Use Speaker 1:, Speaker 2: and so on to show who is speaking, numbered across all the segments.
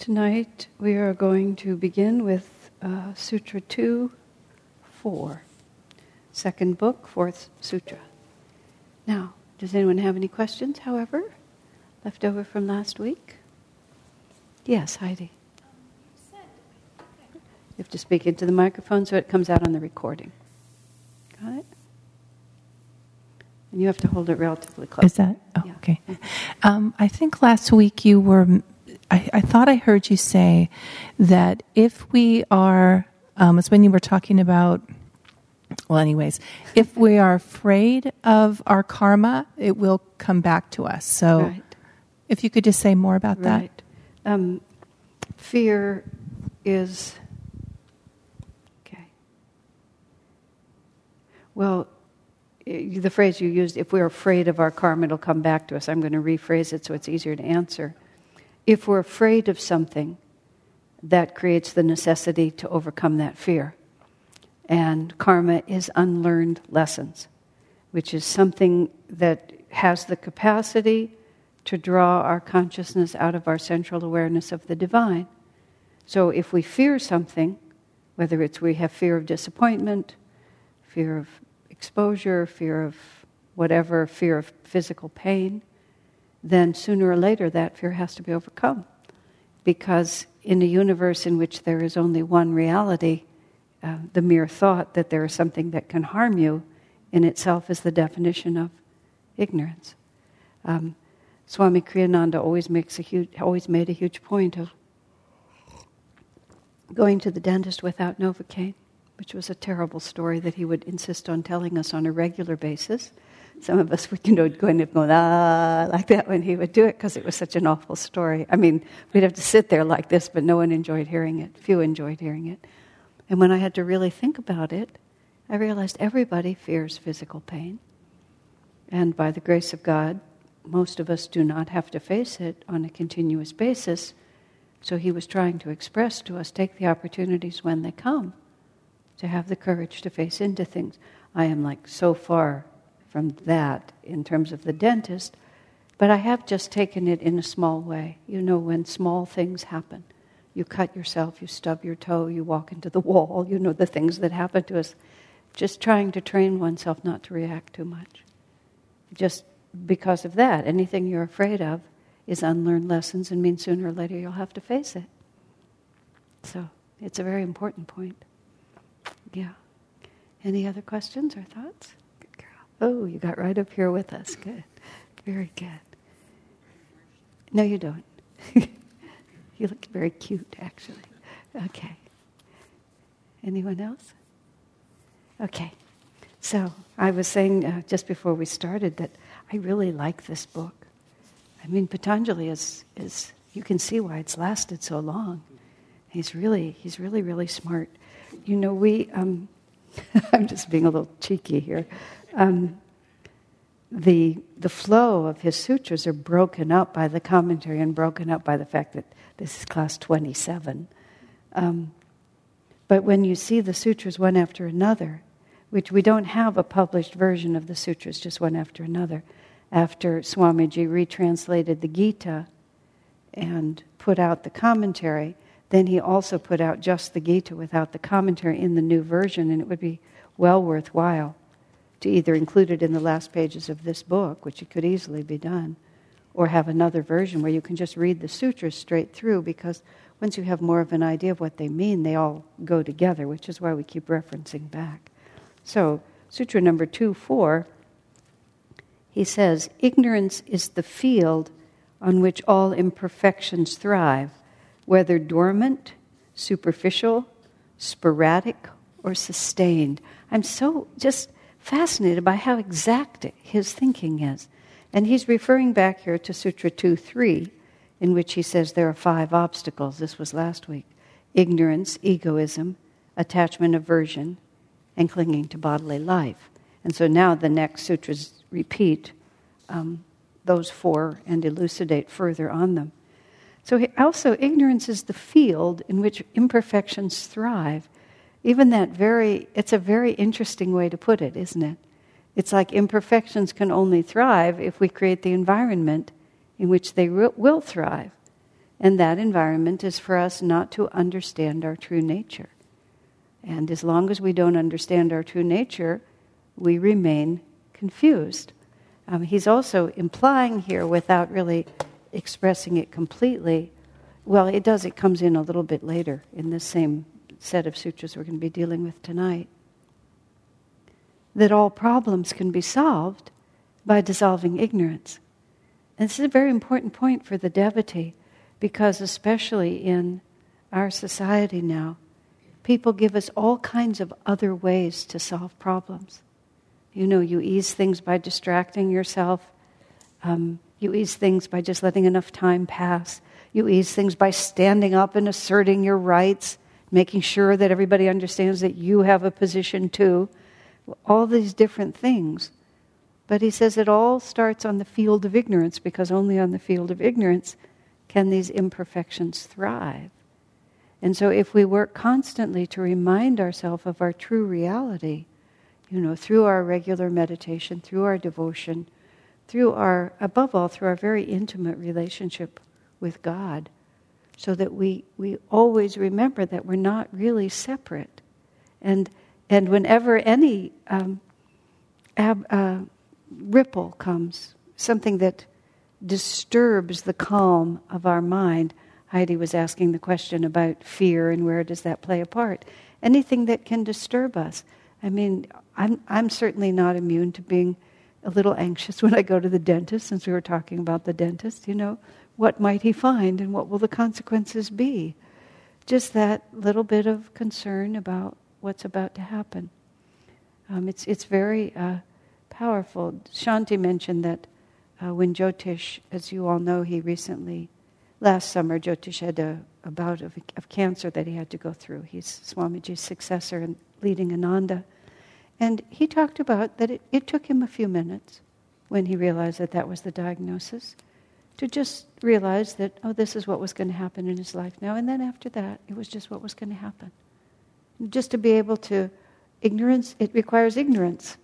Speaker 1: Tonight we are going to begin with uh, Sutra 2 4, second book, fourth sutra. Now, does anyone have any questions, however, left over from last week? Yes, Heidi. You have to speak into the microphone so it comes out on the recording. Got it? And you have to hold it relatively close.
Speaker 2: Is that? Oh, yeah. okay. Um, I think last week you were I, I, thought I heard you say that if we are, um, it's when you were talking about, well, anyways, if we are afraid of our karma, it will come back to us. So, right. if you could just say more about
Speaker 1: right. that. Um, fear is, okay. Well, the phrase you used, if we're afraid of our karma, it'll come back to us. I'm going to rephrase it so it's easier to answer if we're afraid of something, that creates the necessity to overcome that fear. And karma is unlearned lessons, which is something that has the capacity to draw our consciousness out of our central awareness of the divine. So if we fear something, whether it's we have fear of disappointment, fear of exposure, fear of whatever, fear of physical pain, then sooner or later that fear has to be overcome. Because in a universe in which there is only one reality, uh, the mere thought that there is something that can harm you in itself is the definition of ignorance. Um, Swami Kriyananda always makes a huge, always made a huge point of going to the dentist without novocaine, which was a terrible story that he would insist on telling us on a regular basis some of us would, you know, go in and go, ah, like that when he would do it because it was such an awful story. I mean, we'd have to sit there like this, but no one enjoyed hearing it. Few enjoyed hearing it. And when I had to really think about it, I realized everybody fears physical pain. And by the grace of God, most of us do not have to face it on a continuous basis. So he was trying to express to us take the opportunities when they come to have the courage to face into things. I am like so far from that in terms of the dentist, but I have just taken it in a small way. You know, when small things happen, you cut yourself, you stub your toe, you walk into the wall, you know, the things that happen to us. Just trying to train oneself not to react too much. Just because of that, anything you're afraid of is unlearned lessons and means sooner or later you'll have to face it. So it's a very important point. Yeah. Any other questions or thoughts? Oh, you got right up here with us. Good. Very good. No, you don't. you look very cute, actually. Okay. Anyone else? Okay. So I was saying uh, just before we started that I really like this book. I mean, Patanjali is, is you can see why it's lasted so long. He's really, he's really, really smart. You know, we, um, I'm just being a little cheeky here um, the, the flow of his sutras are broken up by the commentary and broken up by the fact that this is class 27. Um, but when you see the sutras one after another, which we don't have a published version of the sutras just one after another, after Swamiji retranslated the Gita and put out the commentary, then he also put out just the Gita without the commentary in the new version, and it would be well worthwhile to either include it in the last pages of this book, which it could easily be done, or have another version where you can just read the sutras straight through because once you have more of an idea of what they mean, they all go together, which is why we keep referencing back. So, Sutra number 2 4, he says, Ignorance is the field on which all imperfections thrive, whether dormant, superficial, sporadic, or sustained. I'm so just fascinated by how exact his thinking is. And he's referring back here to Sutra 2 3, in which he says there are five obstacles. This was last week ignorance, egoism, attachment, aversion, and clinging to bodily life. And so now the next sutras repeat um, those four and elucidate further on them. So also, ignorance is the field in which imperfections thrive even that very, it's a very interesting way to put it, isn't it? It's like imperfections can only thrive if we create the environment in which they will thrive. And that environment is for us not to understand our true nature. And as long as we don't understand our true nature, we remain confused. Um, he's also implying here, without really expressing it completely, well, it does, it comes in a little bit later in this same set of sutras we're going to be dealing with tonight, that all problems can be solved by dissolving ignorance. And this is a very important point for the devotee because, especially in our society now, people give us all kinds of other ways to solve problems. You know, you ease things by distracting yourself. Um, you ease things by just letting enough time pass. You ease things by standing up and asserting your rights, making sure that everybody understands that you have a position too. All these different things. But he says it all starts on the field of ignorance because only on the field of ignorance can these imperfections thrive. And so, if we work constantly to remind ourselves of our true reality, you know, through our regular meditation, through our devotion, through our, above all, through our very intimate relationship with God, so that we, we always remember that we're not really separate. And, and whenever any um, ab, uh, ripple comes, something that disturbs the calm of our mind, Heidi was asking the question about fear and where does that play a part. Anything that can disturb us. I mean, I'm, I'm certainly not immune to being a little anxious when I go to the dentist, since we were talking about the dentist. You know, what might he find and what will the consequences be? Just that little bit of concern about what's about to happen. Um, it's, it's very uh, powerful. Shanti mentioned that uh, when Jyotish, as you all know, he recently, last summer, Jyotish had a, a bout of, of cancer that he had to go through. He's Swamiji's successor and leading Ananda. And he talked about that it, it took him a few minutes when he realized that that was the diagnosis to just realize that, oh, this is what was going to happen in his life now. And then after that, it was just what was going to happen. Just to be able to, ignorance, it requires ignorance.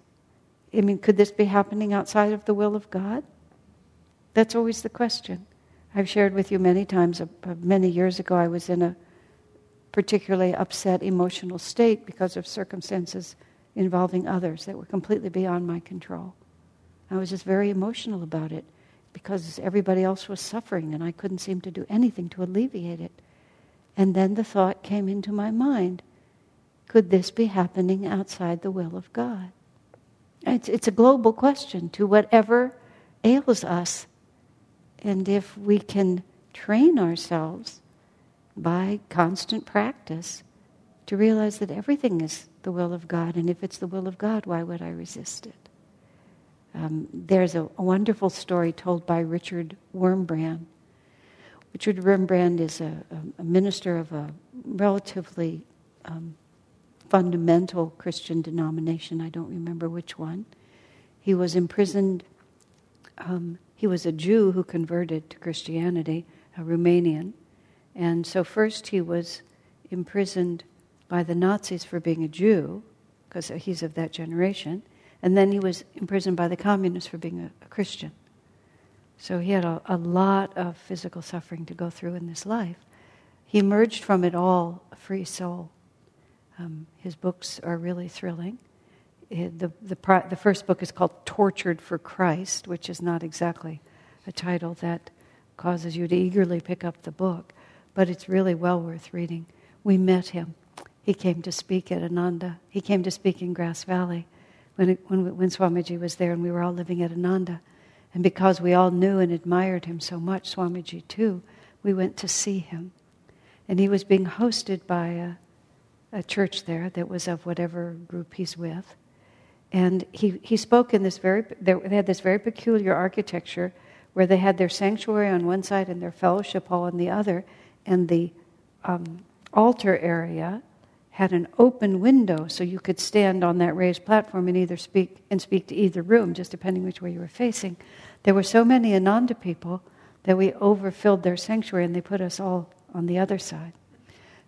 Speaker 1: I mean, could this be happening outside of the will of God? That's always the question. I've shared with you many times, uh, many years ago, I was in a particularly upset emotional state because of circumstances involving others that were completely beyond my control. I was just very emotional about it because everybody else was suffering and I couldn't seem to do anything to alleviate it. And then the thought came into my mind could this be happening outside the will of God? It's, it's a global question to whatever ails us. And if we can train ourselves by constant practice to realize that everything is the will of God. And if it's the will of God, why would I resist it? Um, there's a, a, wonderful story told by Richard Wurmbrand. Richard Wurmbrand is a, a minister of a relatively um, fundamental Christian denomination. I don't remember which one. He was imprisoned. Um, he was a Jew who converted to Christianity, a Romanian. And so, first, he was imprisoned by the Nazis for being a Jew, because he's of that generation, and then he was imprisoned by the communists for being a, a Christian. So he had a, a, lot of physical suffering to go through in this life. He emerged from it all a free soul. Um, his books are really thrilling. It, the, the, the first book is called Tortured for Christ, which is not exactly a title that causes you to eagerly pick up the book, but it's really well worth reading. We met him he came to speak at Ananda. He came to speak in Grass Valley when, when, when Swamiji was there and we were all living at Ananda. And because we all knew and admired him so much, Swamiji too, we went to see him. And he was being hosted by a, a church there that was of whatever group he's with. And he, he spoke in this very, they had this very peculiar architecture where they had their sanctuary on one side and their fellowship hall on the other, and the um, altar area had an open window so you could stand on that raised platform and either speak and speak to either room, just depending which way you were facing. There were so many Ananda people that we overfilled their sanctuary and they put us all on the other side.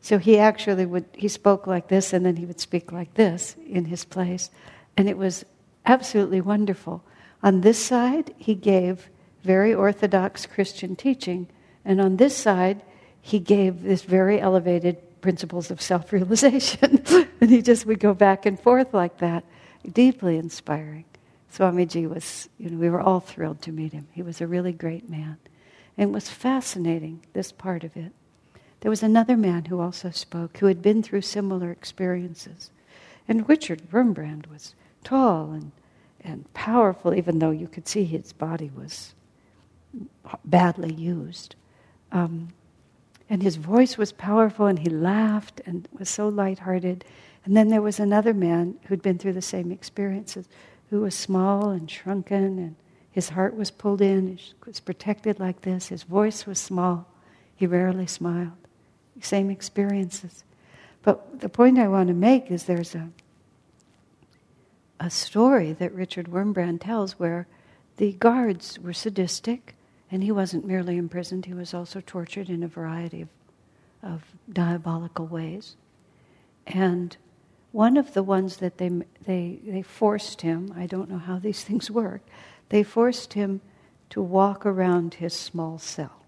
Speaker 1: So he actually would he spoke like this and then he would speak like this in his place. And it was absolutely wonderful. On this side, he gave very orthodox Christian teaching, And on this side, he gave this very elevated principles of self realization. and he just would go back and forth like that, deeply inspiring. Swamiji was, you know, we were all thrilled to meet him. He was a really great man. And was fascinating, this part of it. There was another man who also spoke, who had been through similar experiences. And Richard Wurmbrand was tall and, and powerful, even though you could see his body was badly used. Um, and his voice was powerful, and he laughed and was so lighthearted. And then there was another man who'd been through the same experiences, who was small and shrunken, and his heart was pulled in, he was protected like this. His voice was small, he rarely smiled. Same experiences. But the point I want to make is there's a, a story that Richard Wurmbrand tells where the guards were sadistic and he wasn't merely imprisoned, he was also tortured in a variety of, of diabolical ways. And one of the ones that they, they, they forced him, I don't know how these things work, they forced him to walk around his small cell.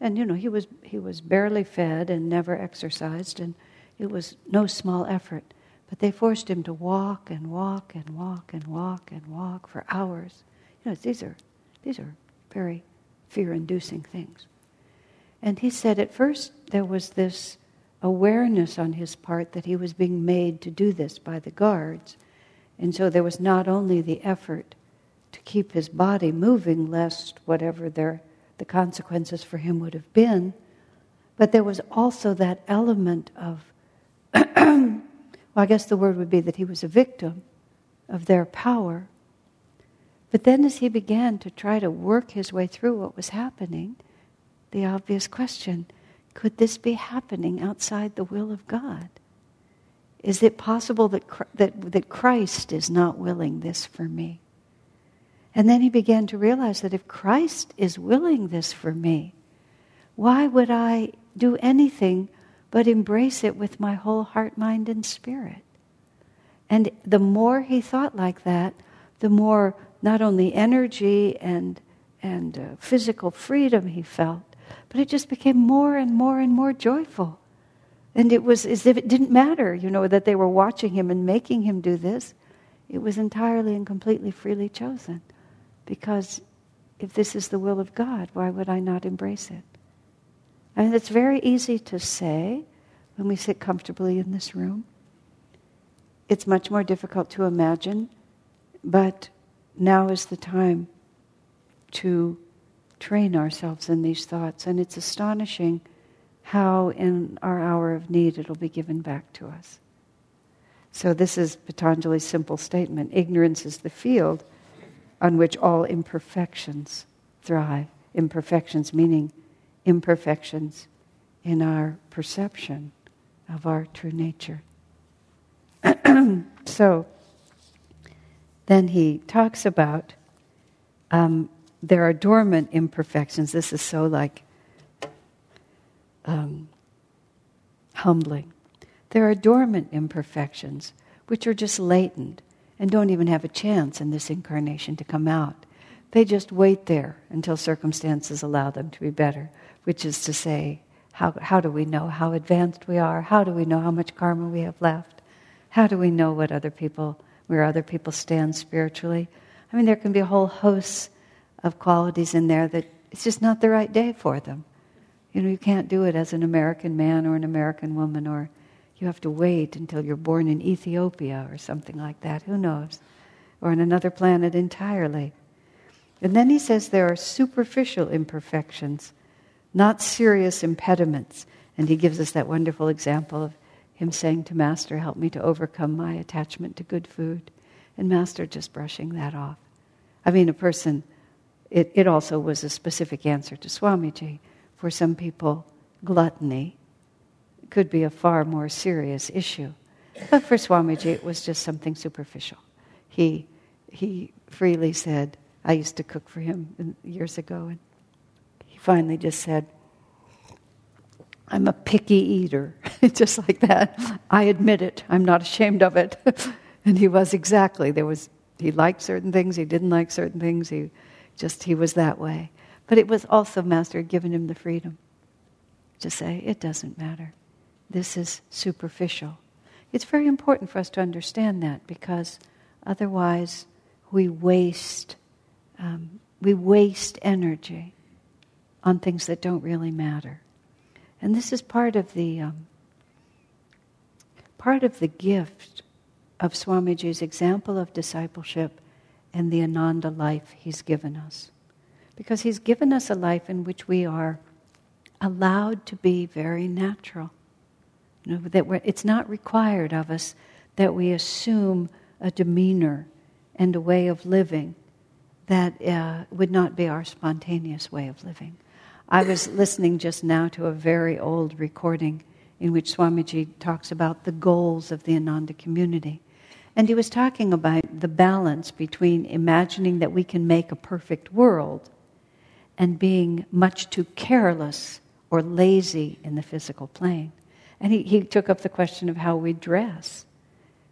Speaker 1: And you know, he was, he was barely fed and never exercised, and it was no small effort. But they forced him to walk and walk and walk and walk and walk for hours. You know, these are, these are very fear inducing things. And he said at first there was this awareness on his part that he was being made to do this by the guards. And so there was not only the effort to keep his body moving, lest whatever their, the consequences for him would have been, but there was also that element of, well, I guess the word would be that he was a victim of their power but then, as he began to try to work his way through what was happening, the obvious question could this be happening outside the will of God? Is it possible that, that, that Christ is not willing this for me? And then he began to realize that if Christ is willing this for me, why would I do anything but embrace it with my whole heart, mind, and spirit? And the more he thought like that, the more not only energy and, and uh, physical freedom he felt, but it just became more and more and more joyful. And it was as if it didn't matter, you know, that they were watching him and making him do this. It was entirely and completely freely chosen. Because if this is the will of God, why would I not embrace it? I mean, it's very easy to say when we sit comfortably in this room. It's much more difficult to imagine, but now is the time to train ourselves in these thoughts. And it's astonishing how, in our hour of need, it'll be given back to us. So, this is Patanjali's simple statement ignorance is the field on which all imperfections thrive. Imperfections meaning imperfections in our perception of our true nature. so, then he talks about um, there are dormant imperfections. This is so like um, humbling. There are dormant imperfections which are just latent and don't even have a chance in this incarnation to come out. They just wait there until circumstances allow them to be better, which is to say, how, how do we know how advanced we are? How do we know how much karma we have left? How do we know what other people where other people stand spiritually. I mean, there can be a whole host of qualities in there that it's just not the right day for them. You know, you can't do it as an American man or an American woman, or you have to wait until you're born in Ethiopia or something like that. Who knows? Or on another planet entirely. And then he says there are superficial imperfections, not serious impediments. And he gives us that wonderful example of him saying to Master, Help me to overcome my attachment to good food. And Master just brushing that off. I mean, a person, it, it also was a specific answer to Swamiji. For some people, gluttony could be a far more serious issue. But for Swamiji, it was just something superficial. He, he freely said, I used to cook for him years ago, and he finally just said, I'm a picky eater, just like that. I admit it. I'm not ashamed of it. and he was exactly. There was he liked certain things, he didn't like certain things. He just he was that way. But it was also Master had given him the freedom to say, it doesn't matter. This is superficial. It's very important for us to understand that because otherwise we waste, um, we waste energy on things that don't really matter. And this is part of the um, part of the gift of Swamiji's example of discipleship and the Ananda life he's given us. Because he's given us a life in which we are allowed to be very natural. You know, that it's not required of us that we assume a demeanor and a way of living that uh, would not be our spontaneous way of living. I was listening just now to a very old recording in which Swamiji talks about the goals of the Ananda community. And he was talking about the balance between imagining that we can make a perfect world and being much too careless or lazy in the physical plane. And he, he took up the question of how we dress.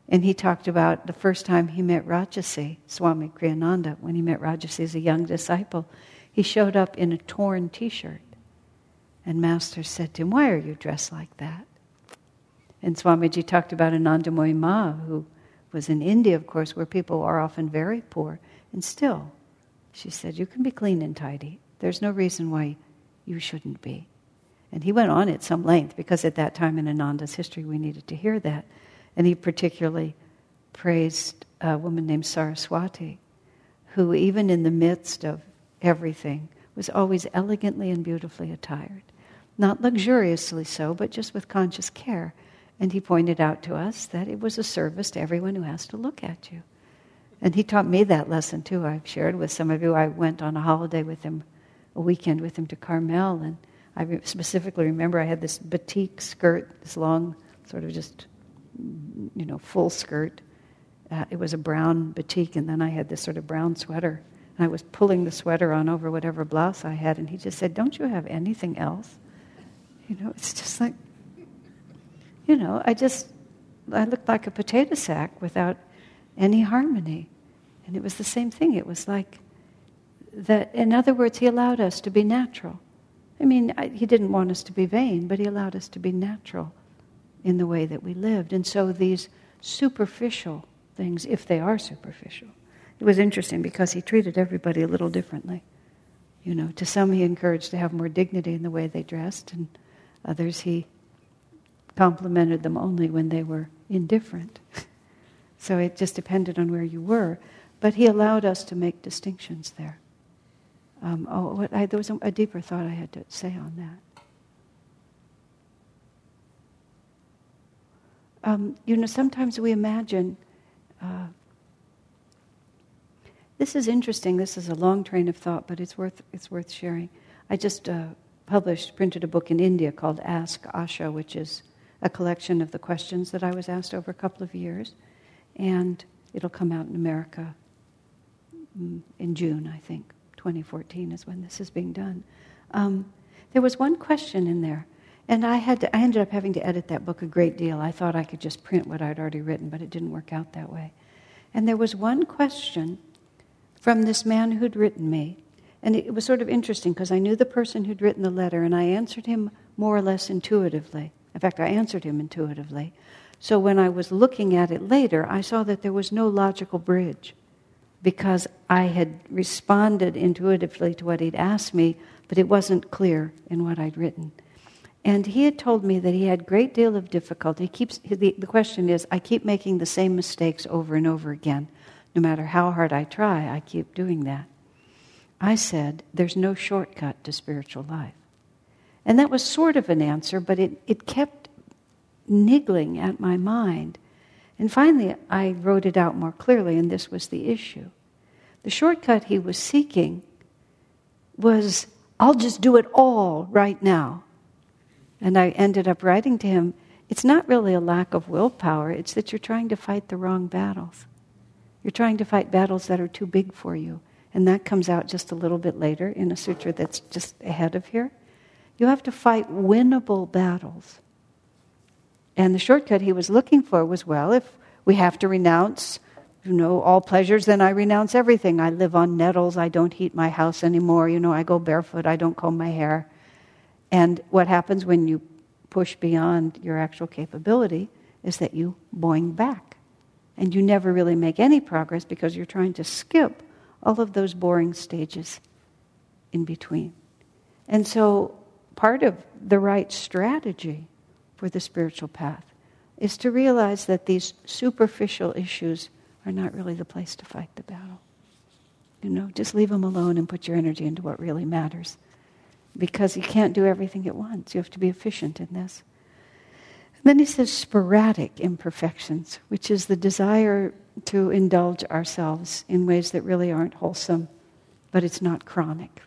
Speaker 1: And he talked about the first time he met Rajarsi, Swami Kriyananda, when he met Rajarsi as a young disciple. He showed up in a torn t shirt. And Master said to him, Why are you dressed like that? And Swamiji talked about Anandamoyi Ma, who was in India, of course, where people are often very poor. And still, she said, You can be clean and tidy. There's no reason why you shouldn't be. And he went on at some length because at that time in Ananda's history we needed to hear that. And he particularly praised a woman named Saraswati, who, even in the midst of everything, was always elegantly and beautifully attired. Not luxuriously so, but just with conscious care. And he pointed out to us that it was a service to everyone who has to look at you. And he taught me that lesson too. I've shared with some of you. I went on a holiday with him, a weekend with him to Carmel, and I specifically remember I had this batik skirt, this long, sort of just, you know, full skirt. Uh, it was a brown batik, and then I had this sort of brown sweater. And I was pulling the sweater on over whatever blouse I had, and he just said, Don't you have anything else? You know, it's just like, you know, I just, I looked like a potato sack without any harmony. And it was the same thing. It was like that, in other words, he allowed us to be natural. I mean, I, he didn't want us to be vain, but he allowed us to be natural in the way that we lived. And so these superficial things, if they are superficial, it was interesting because he treated everybody a little differently. You know, to some he encouraged to have more dignity in the way they dressed, and others he complimented them only when they were indifferent. so it just depended on where you were. But he allowed us to make distinctions there. Um, oh, I, there was a, a deeper thought I had to say on that. Um, you know, sometimes we imagine. Uh, this is interesting. This is a long train of thought, but it's worth it's worth sharing. I just uh, published, printed a book in India called Ask Asha, which is a collection of the questions that I was asked over a couple of years, and it'll come out in America mm, in June, I think. 2014 is when this is being done. Um, there was one question in there, and I had to, I ended up having to edit that book a great deal. I thought I could just print what I'd already written, but it didn't work out that way. And there was one question from this man who'd written me, and it was sort of interesting because I knew the person who'd written the letter, and I answered him more or less intuitively. In fact, I answered him intuitively. So when I was looking at it later, I saw that there was no logical bridge because I had responded intuitively to what he'd asked me, but it wasn't clear in what I'd written. And he had told me that he had a great deal of difficulty. He keeps, the, the question is, I keep making the same mistakes over and over again. No matter how hard I try, I keep doing that. I said, There's no shortcut to spiritual life. And that was sort of an answer, but it, it kept niggling at my mind. And finally, I wrote it out more clearly, and this was the issue. The shortcut he was seeking was, I'll just do it all right now. And I ended up writing to him, it's not really a lack of willpower, it's that you're trying to fight the wrong battles. You're trying to fight battles that are too big for you. And that comes out just a little bit later in a sutra that's just ahead of here. You have to fight winnable battles. And the shortcut he was looking for was well, if we have to renounce you know, all pleasures, then I renounce everything. I live on nettles. I don't heat my house anymore. You know, I go barefoot. I don't comb my hair. And what happens when you push beyond your actual capability is that you boing back. And you never really make any progress because you're trying to skip all of those boring stages in between. And so, part of the right strategy for the spiritual path is to realize that these superficial issues are not really the place to fight the battle. You know, just leave them alone and put your energy into what really matters. Because you can't do everything at once. You have to be efficient in this. Then he says sporadic imperfections, which is the desire to indulge ourselves in ways that really aren't wholesome, but it's not chronic.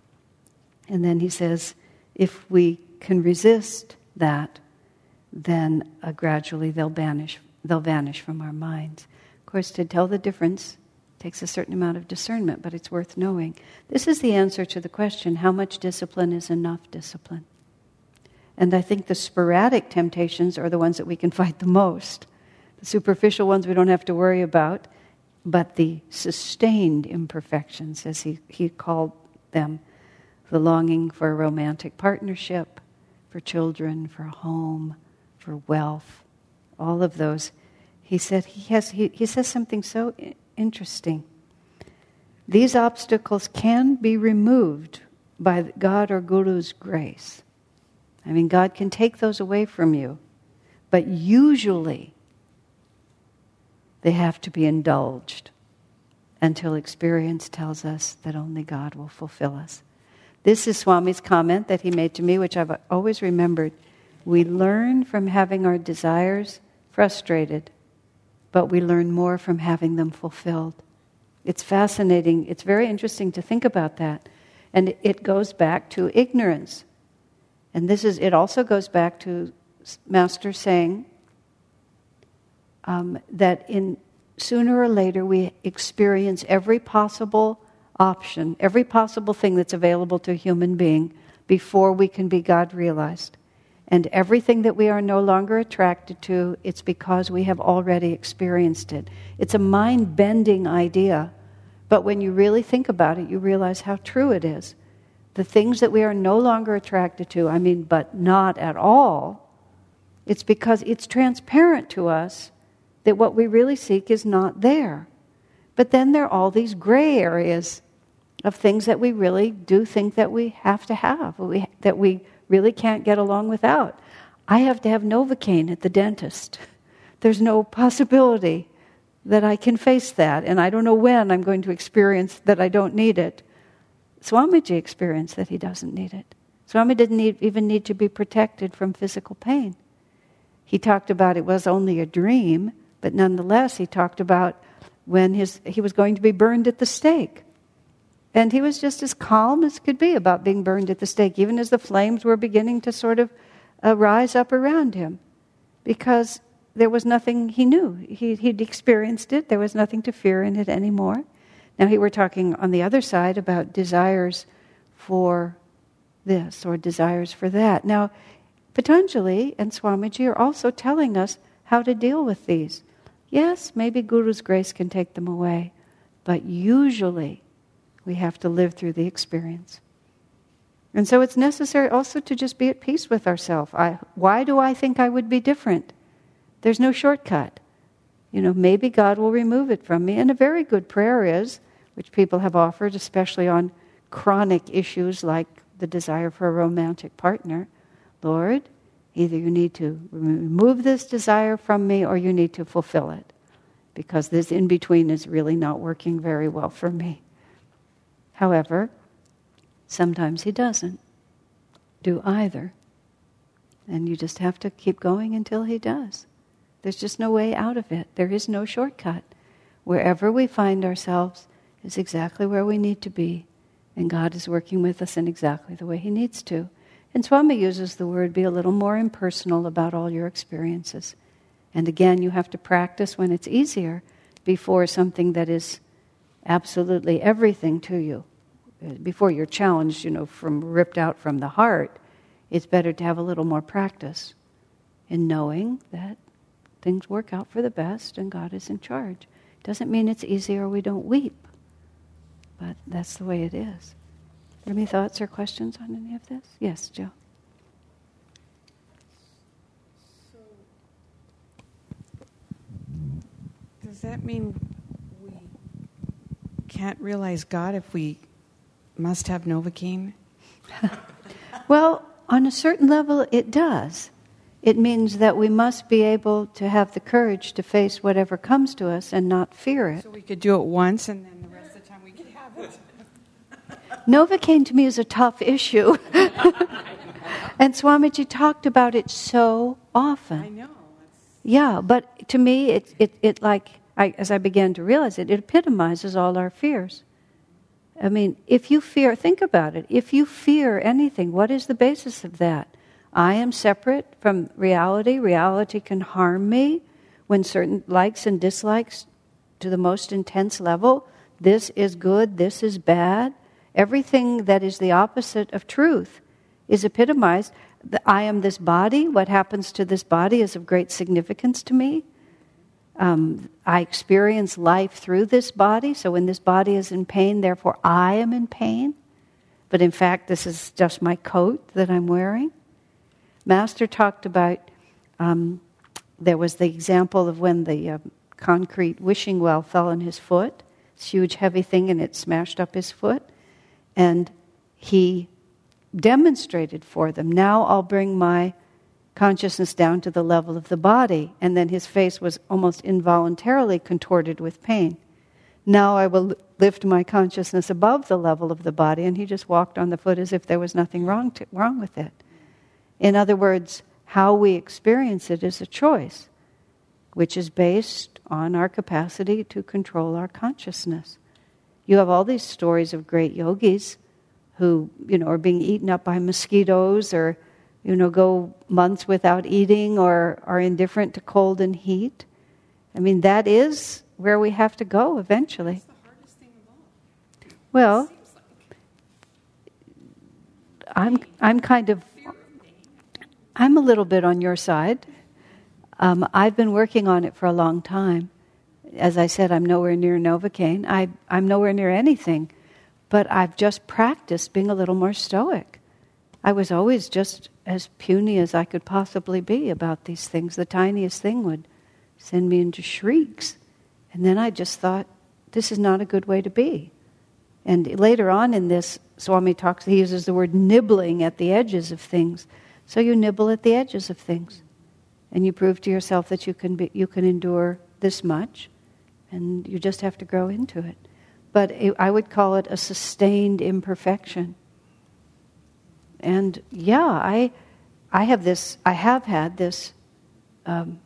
Speaker 1: And then he says, if we can resist that, then uh, gradually they'll vanish, they'll vanish from our minds. Of course, to tell the difference takes a certain amount of discernment, but it's worth knowing. This is the answer to the question how much discipline is enough discipline? And I think the sporadic temptations are the ones that we can fight the most. The superficial ones we don't have to worry about, but the sustained imperfections, as he, he called them, the longing for a romantic partnership, for children, for a home, for wealth, all of those he said he has he, he says something so interesting. These obstacles can be removed by God or Guru's grace. I mean, God can take those away from you, but usually they have to be indulged until experience tells us that only God will fulfill us. This is Swami's comment that he made to me, which I've always remembered. We learn from having our desires frustrated but we learn more from having them fulfilled. It's fascinating. It's very interesting to think about that. And it goes back to ignorance. And this is, it also goes back to Master saying um, that in sooner or later we experience every possible option, every possible thing that's available to a human being before we can be God realized. And everything that we are no longer attracted to, it's because we have already experienced it. It's a mind bending idea, but when you really think about it, you realize how true it is. The things that we are no longer attracted to, I mean, but not at all, it's because it's transparent to us that what we really seek is not there. But then there are all these gray areas of things that we really do think that we have to have, that we really can't get along without. I have to have Novocaine at the dentist. There's no possibility that I can face that, and I don't know when I'm going to experience that I don't need it. Swamiji experienced that he doesn't need it. Swami didn't need, even need to be protected from physical pain. He talked about it was only a dream, but nonetheless, he talked about when his, he was going to be burned at the stake. And he was just as calm as could be about being burned at the stake, even as the flames were beginning to sort of uh, rise up around him, because there was nothing he knew. He, he'd experienced it, there was nothing to fear in it anymore. Now, here we're talking on the other side about desires for this or desires for that. Now, Patanjali and Swamiji are also telling us how to deal with these. Yes, maybe Guru's grace can take them away, but usually we have to live through the experience. And so it's necessary also to just be at peace with ourselves. why do I think I would be different? There's no shortcut. You know, maybe God will remove it from me. And a very good prayer is, which people have offered, especially on chronic issues like the desire for a romantic partner Lord, either you need to remove this desire from me or you need to fulfill it. Because this in between is really not working very well for me. However, sometimes he doesn't do either. And you just have to keep going until he does. There's just no way out of it. There is no shortcut. Wherever we find ourselves is exactly where we need to be. And God is working with us in exactly the way He needs to. And Swami uses the word be a little more impersonal about all your experiences. And again, you have to practice when it's easier before something that is absolutely everything to you. Uh, before you're challenged, you know, from ripped out from the heart, it's better to have a little more practice in knowing that things work out for the best and God is in charge. Doesn't mean it's easy or we don't weep, but that's the way it is. Any thoughts or questions on any of this? Yes, Joe.
Speaker 3: Does that mean we can't realize God if we must have Novocaine?
Speaker 1: well, on a certain level, it does. It means that we must be able to have the courage to face whatever comes to us and not fear it.
Speaker 3: So we could do it once and then the rest of the time we could have it.
Speaker 1: Novocaine to me is a tough issue. and Swamiji talked about it so often.
Speaker 3: I know.
Speaker 1: Yeah, but to me, it, it, it like, I, as I began to realize it, it epitomizes all our fears. I mean, if you fear, think about it. If you fear anything, what is the basis of that? I am separate from reality. Reality can harm me when certain likes and dislikes to the most intense level. This is good, this is bad. Everything that is the opposite of truth is epitomized. I am this body. What happens to this body is of great significance to me. Um, I experience life through this body, so when this body is in pain, therefore I am in pain. But in fact, this is just my coat that I'm wearing. Master talked about um, there was the example of when the uh, concrete wishing well fell on his foot, this huge heavy thing, and it smashed up his foot. And he demonstrated for them now I'll bring my consciousness down to the level of the body. And then his face was almost involuntarily contorted with pain. Now I will lift my consciousness above the level of the body. And he just walked on the foot as if there was nothing wrong, to, wrong with it. In other words, how we experience it is a choice, which is based on our capacity to control our consciousness. You have all these stories of great yogis who, you know, are being eaten up by mosquitoes or you know, go months without eating or are indifferent to cold and heat. I mean, that is where we have to go eventually. Well, I'm, I'm kind of, I'm a little bit on your side. Um, I've been working on it for a long time. As I said, I'm nowhere near Novocaine. I, I'm nowhere near anything. But I've just practiced being a little more stoic. I was always just as puny as I could possibly be about these things. The tiniest thing would send me into shrieks. And then I just thought, this is not a good way to be. And later on in this, Swami talks, he uses the word nibbling at the edges of things. So you nibble at the edges of things. And you prove to yourself that you can, be, you can endure this much. And you just have to grow into it. But it, I would call it a sustained imperfection. And yeah, I, I have this, I have had this, um,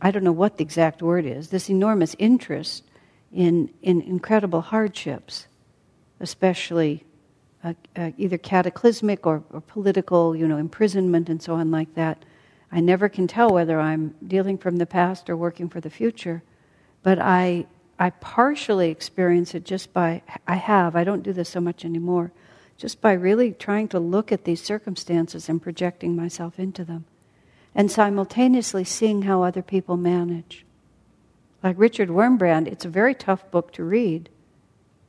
Speaker 1: I don't know what the exact word is, this enormous interest in, in incredible hardships, especially uh, uh, either cataclysmic or, or political, you know, imprisonment and so on like that. I never can tell whether I'm dealing from the past or working for the future, but I, I partially experience it just by, I have, I don't do this so much anymore, just by really trying to look at these circumstances and projecting myself into them, and simultaneously seeing how other people manage. Like Richard Wurmbrand, it's a very tough book to read,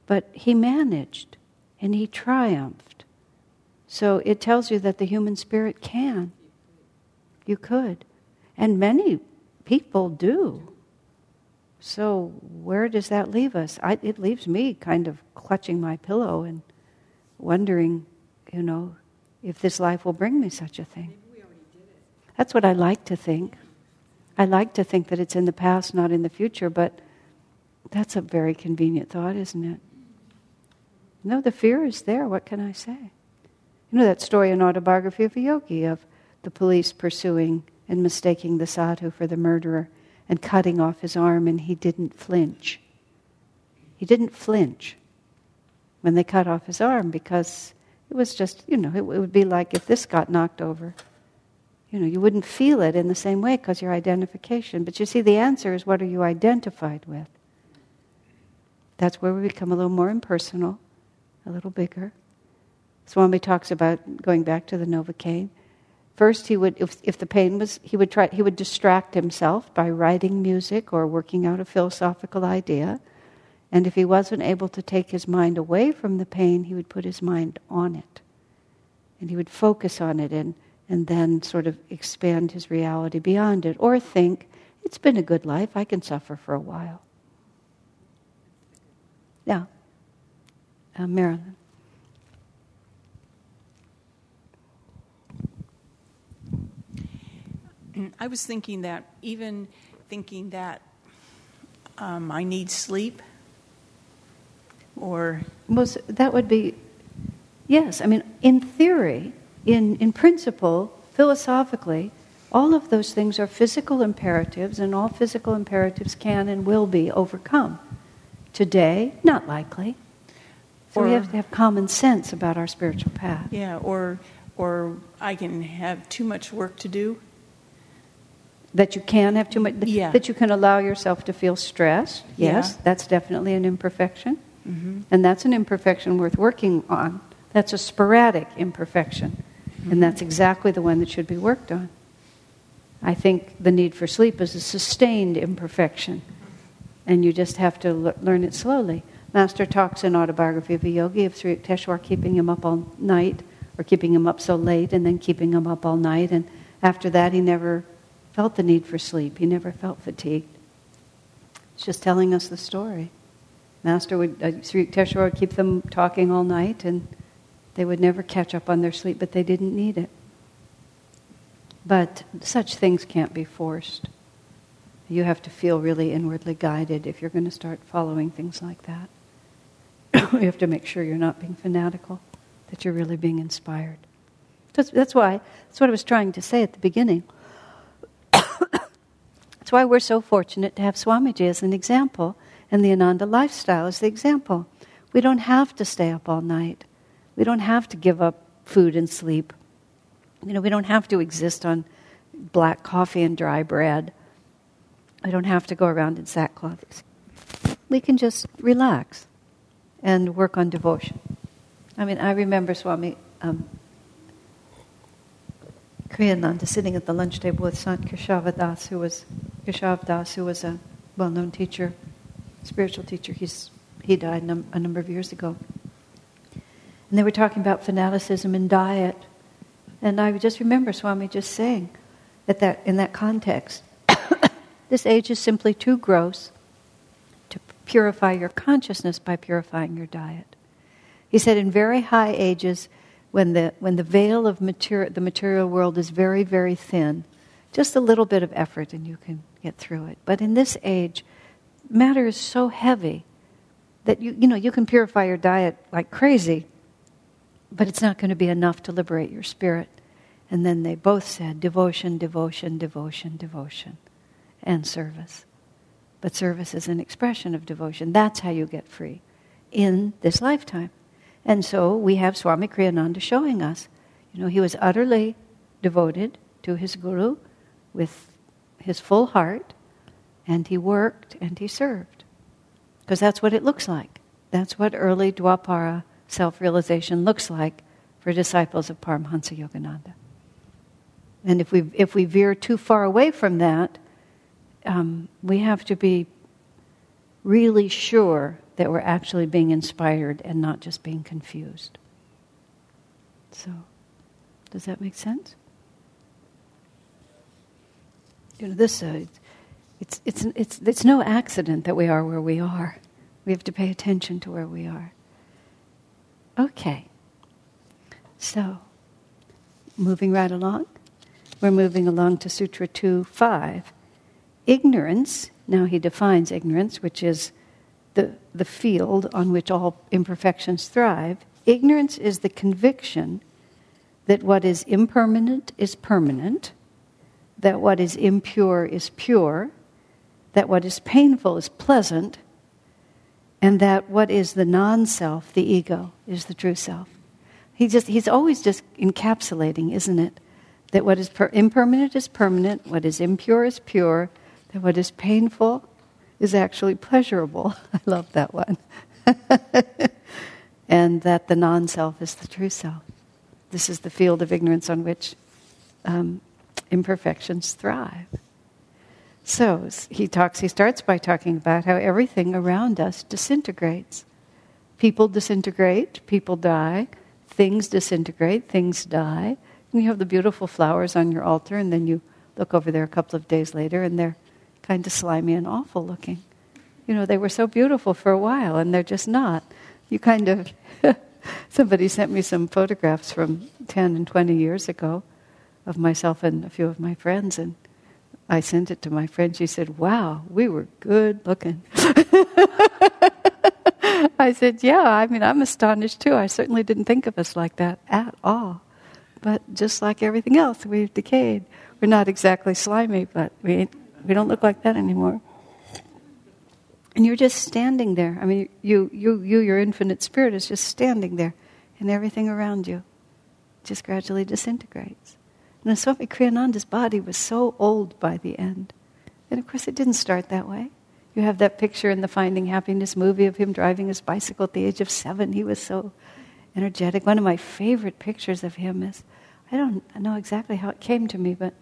Speaker 1: but he managed and he triumphed. So it tells you that the human spirit can. You could. And many people do. So, where does that leave us? I, it leaves me kind of clutching my pillow and wondering, you know, if this life will bring me such a thing. That's what I like to think. I like to think that it's in the past, not in the future, but that's a very convenient thought, isn't it? No, the fear is there. What can I say? You know that story in Autobiography of a Yogi of the police pursuing and mistaking the sadhu for the murderer and cutting off his arm, and he didn't flinch. He didn't flinch when they cut off his arm because it was just, you know, it, would be like if this got knocked over. You know, you wouldn't feel it in the same way because your identification. But you see, the answer is what are you identified with? That's where we become a little more impersonal, a little bigger. Swami talks about going back to the Novocaine. First, he would, if, if the pain was, he would try, he would distract himself by writing music or working out a philosophical idea. And if he wasn't able to take his mind away from the pain, he would put his mind on it. And he would focus on it and, and then sort of expand his reality beyond it. Or think, it's been a good life, I can suffer for a while. Yeah. Uh, Marilyn.
Speaker 4: I was thinking that, even thinking that um, I need sleep, or.
Speaker 1: Most, that would be, yes. I mean, in theory, in, in principle, philosophically, all of those things are physical imperatives, and all physical imperatives can and will be overcome. Today, not likely. So or, we have to have common sense about our spiritual path.
Speaker 4: Yeah, or or I can have too much work to do
Speaker 1: that you can have too much
Speaker 4: yeah.
Speaker 1: that you can allow yourself to feel stressed yes
Speaker 4: yeah.
Speaker 1: that's definitely an imperfection
Speaker 4: mm-hmm.
Speaker 1: and that's an imperfection worth working on that's a sporadic imperfection mm-hmm. and that's exactly the one that should be worked on i think the need for sleep is a sustained imperfection and you just have to l- learn it slowly master talks in autobiography of a yogi of sri yukteswar keeping him up all night or keeping him up so late and then keeping him up all night and after that he never felt the need for sleep. He never felt fatigued. He's just telling us the story. Master would, uh, Sri Yukteswar would keep them talking all night, and they would never catch up on their sleep, but they didn't need it. But such things can't be forced. You have to feel really inwardly guided if you're going to start following things like that. you have to make sure you're not being fanatical, that you're really being inspired. That's, that's why, that's what I was trying to say at the beginning. That's why we're so fortunate to have Swamiji as an example and the Ananda lifestyle as the example. We don't have to stay up all night. We don't have to give up food and sleep. You know, we don't have to exist on black coffee and dry bread. We don't have to go around in sackcloth. We can just relax and work on devotion. I mean, I remember Swami um, Kriyananda sitting at the lunch table with Sant Keshava Das, who was Keshav who was a well-known teacher, spiritual teacher. He's he died num- a number of years ago, and they were talking about fanaticism and diet, and I just remember Swami just saying that that in that context, this age is simply too gross to purify your consciousness by purifying your diet. He said in very high ages when the, when the veil of materi- the material world is very, very thin, just a little bit of effort and you can get through it. But in this age, matter is so heavy that you, you know, you can purify your diet like crazy, but it's not going to be enough to liberate your spirit. And then they both said devotion, devotion, devotion, devotion, and service. But service is an expression of devotion. That's how you get free in this lifetime. And so we have Swami Kriyananda showing us. You know, he was utterly devoted to his guru with his full heart, and he worked and he served. Because that's what it looks like. That's what early Dwapara self realization looks like for disciples of Paramhansa Yogananda. And if we, if we veer too far away from that, um, we have to be really sure that we're actually being inspired and not just being confused. So, does that make sense? You know, this, uh, it's, it's, it's, it's no accident that we are where we are. We have to pay attention to where we are. Okay. So, moving right along, we're moving along to Sutra 2 5. Ignorance, now he defines ignorance, which is the, the field on which all imperfections thrive. Ignorance is the conviction that what is impermanent is permanent, that what is impure is pure, that what is painful is pleasant, and that what is the non self, the ego, is the true self. He just, he's always just encapsulating, isn't it? That what is per- impermanent is permanent, what is impure is pure, that what is painful is actually pleasurable. I love that one. and that the non self is the true self. This is the field of ignorance on which um, imperfections thrive. So he talks. He starts by talking about how everything around us disintegrates. People disintegrate. People die. Things disintegrate. Things die. And you have the beautiful flowers on your altar, and then you look over there a couple of days later, and they're kind of slimy and awful looking. You know, they were so beautiful for a while, and they're just not. You kind of. somebody sent me some photographs from 10 and 20 years ago of myself and a few of my friends, and I sent it to my friend. She said, Wow, we were good looking. I said, Yeah, I mean, I'm astonished too. I certainly didn't think of us like that at all. But just like everything else, we've decayed. We're not exactly slimy, but we, we don't look like that anymore. And you're just standing there. I mean, you, you, you, your infinite spirit is just standing there, and everything around you just gradually disintegrates. And Swami Kriyananda's body was so old by the end. And of course, it didn't start that way. You have that picture in the Finding Happiness movie of him driving his bicycle at the age of seven. He was so energetic. One of my favorite pictures of him is I don't know exactly how it came to me, but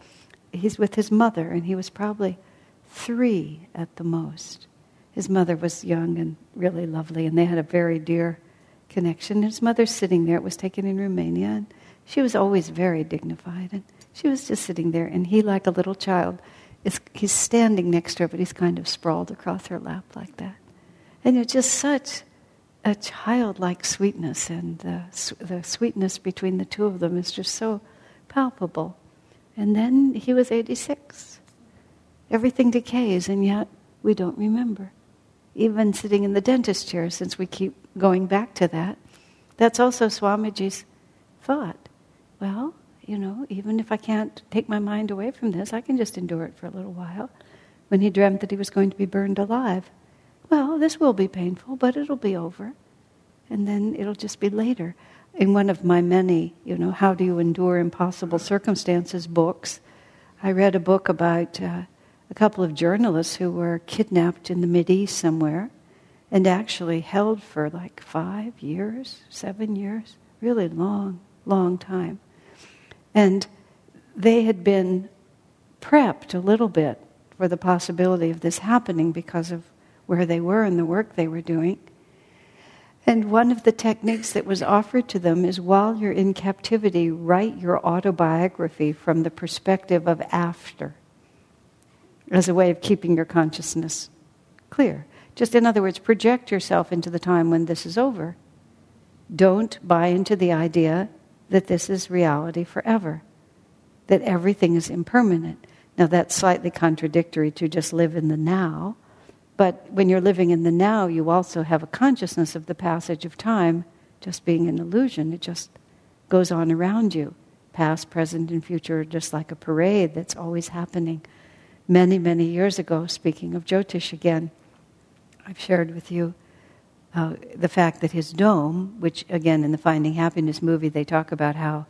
Speaker 1: he's with his mother, and he was probably three at the most. His mother was young and really lovely, and they had a very dear connection. His mother's sitting there. It was taken in Romania, and she was always very dignified, and she was just sitting there, and he, like a little child, is, he's standing next to her, but he's kind of sprawled across her lap like that. And it's just such a childlike sweetness, and the, the sweetness between the two of them is just so palpable. And then he was 86. Everything decays, and yet we don't remember. Even sitting in the dentist chair, since we keep going back to that, that's also Swamiji's thought well, you know, even if I can't take my mind away from this, I can just endure it for a little while. When he dreamt that he was going to be burned alive, well, this will be painful, but it'll be over. And then it'll just be later. In one of my many, you know, How Do You Endure Impossible Circumstances books, I read a book about uh, a couple of journalists who were kidnapped in the Mideast somewhere and actually held for like five years, seven years, really long, long time. And they had been prepped a little bit for the possibility of this happening because of where they were and the work they were doing. And one of the techniques that was offered to them is while you're in captivity, write your autobiography from the perspective of after, as a way of keeping your consciousness clear. Just in other words, project yourself into the time when this is over. Don't buy into the idea that this is reality forever, that everything is impermanent. Now, that's slightly contradictory to just live in the now, but when you're living in the now, you also have a consciousness of the passage of time just being an illusion. It just goes on around you. Past, present, and future, just like a parade that's always happening. Many, many years ago, speaking of Jyotish again, I've shared with you uh, the fact that his dome, which again in the Finding Happiness movie, they talk about how,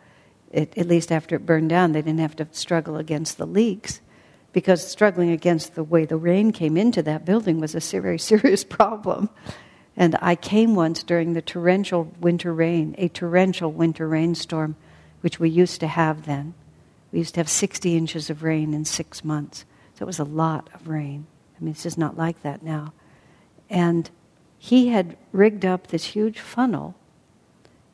Speaker 1: it, at least after it burned down, they didn't have to struggle against the leaks because struggling against the way the rain came into that building was a very serious problem. And I came once during the torrential winter rain, a torrential winter rainstorm, which we used to have then. We used to have 60 inches of rain in six months. So it was a lot of rain. I mean, it's just not like that now. And he had rigged up this huge funnel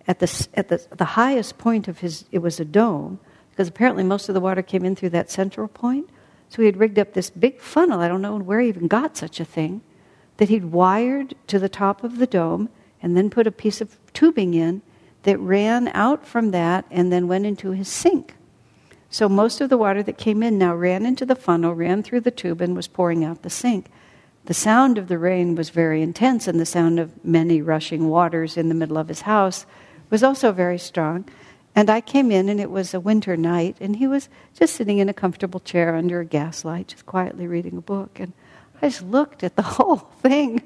Speaker 1: at the, at the, the highest point of his, it was a dome, because apparently most of the water came in through that central point. So he had rigged up this big funnel, I don't know where he even got such a thing, that he'd wired to the top of the dome and then put a piece of tubing in that ran out from that and then went into his sink. So most of the water that came in now ran into the funnel, ran through the tube, and was pouring out the sink. The sound of the rain was very intense, and the sound of many rushing waters in the middle of his house was also very strong. And I came in, and it was a winter night, and he was just sitting in a comfortable chair under a gaslight, just quietly reading a book. And I just looked at the whole thing.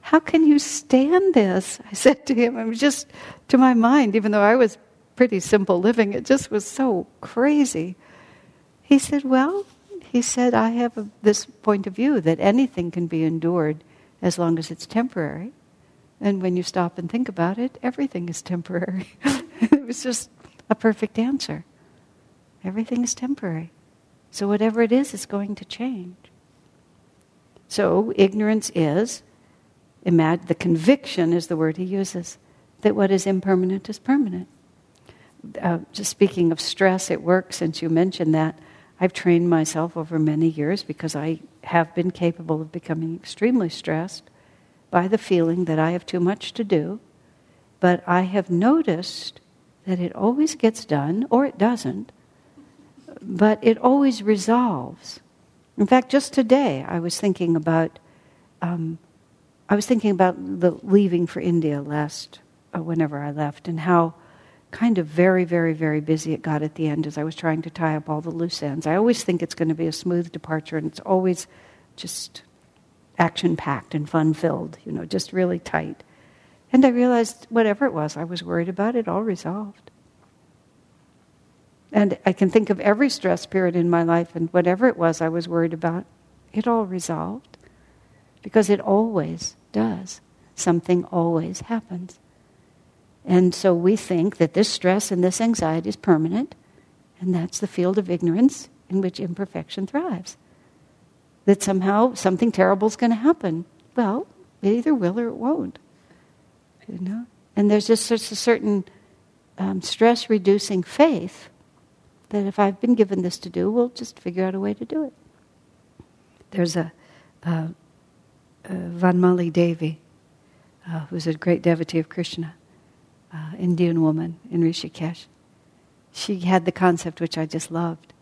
Speaker 1: How can you stand this? I said to him. It was just to my mind, even though I was pretty simple living, it just was so crazy. He said, Well, he said, I have a, this point of view that anything can be endured as long as it's temporary. And when you stop and think about it, everything is temporary. it was just a perfect answer. Everything is temporary. So whatever it is is going to change. So ignorance is, the conviction is the word he uses, that what is impermanent is permanent. Uh, just speaking of stress at work, since you mentioned that, I've trained myself over many years because I have been capable of becoming extremely stressed by the feeling that I have too much to do. But I have noticed that it always gets done, or it doesn't, but it always resolves. In fact, just today I was thinking about, um, I was thinking about the leaving for India last, uh, whenever I left, and how kind of very, very, very busy it got at the end as I was trying to tie up all the loose ends. I always think it's going to be a smooth departure, and it's always just action packed and fun filled, you know, just really tight. And I realized whatever it was I was worried about, it all resolved. And I can think of every stress period in my life, and whatever it was I was worried about, it all resolved. Because it always does. Something always happens. And so we think that this stress and this anxiety is permanent, and that's the field of ignorance in which imperfection thrives. That somehow something terrible is going to happen. Well, it either will or it won't. You know? And there's just such a certain um, stress reducing faith that if I've been given this to do, we'll just figure out a way to do it. There's a, uh, uh, Vanmali Devi, uh, who's a great devotee of Krishna uh, Indian woman in Rishikesh. She had the concept which I just loved,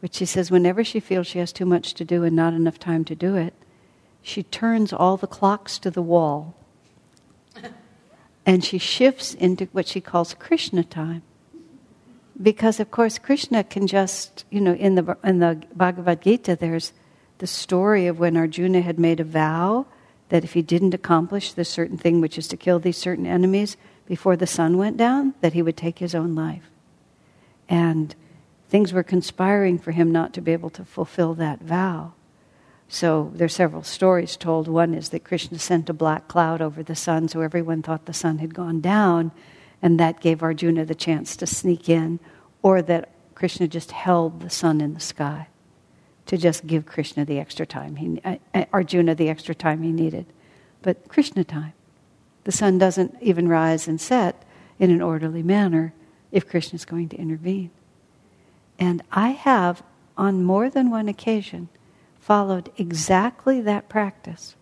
Speaker 1: which she says whenever she feels she has too much to do and not enough time to do it, she turns all the clocks to the wall and she shifts into what she calls Krishna time. Because of course Krishna can just, you know, in the in the Bhagavad Gita there's the story of when Arjuna had made a vow that if he didn't accomplish this certain thing, which is to kill these certain enemies, before the sun went down that he would take his own life. And things were conspiring for him not to be able to fulfill that vow. So there are several stories told. One is that Krishna sent a black cloud over the sun so everyone thought the sun had gone down, and that gave Arjuna the chance to sneak in, or that Krishna just held the sun in the sky to just give Krishna the extra time, he, uh, Arjuna the extra time he needed. But Krishna time. The sun doesn't even rise and set in an orderly manner if Krishna is going to intervene. And I have, on more than one occasion, followed exactly that practice.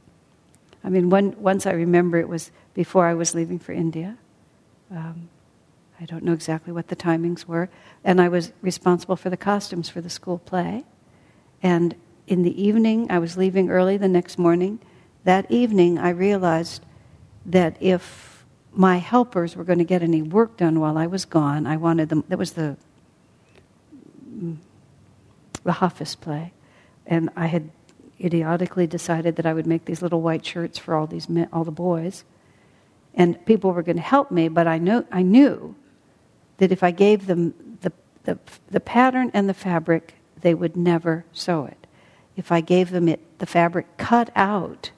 Speaker 1: I mean, one, once I remember it was before I was leaving for India. Um, I don't know exactly what the timings were. And I was responsible for the costumes for the school play. And in the evening, I was leaving early the next morning. That evening, I realized that if my helpers were going to get any work done while I was gone, I wanted them. That was the the Hafiz play, and I had idiotically decided that I would make these little white shirts for all these men, all the boys, and people were going to help me. But I know I knew that if I gave them the, the the pattern and the fabric, they would never sew it. If I gave them it the fabric cut out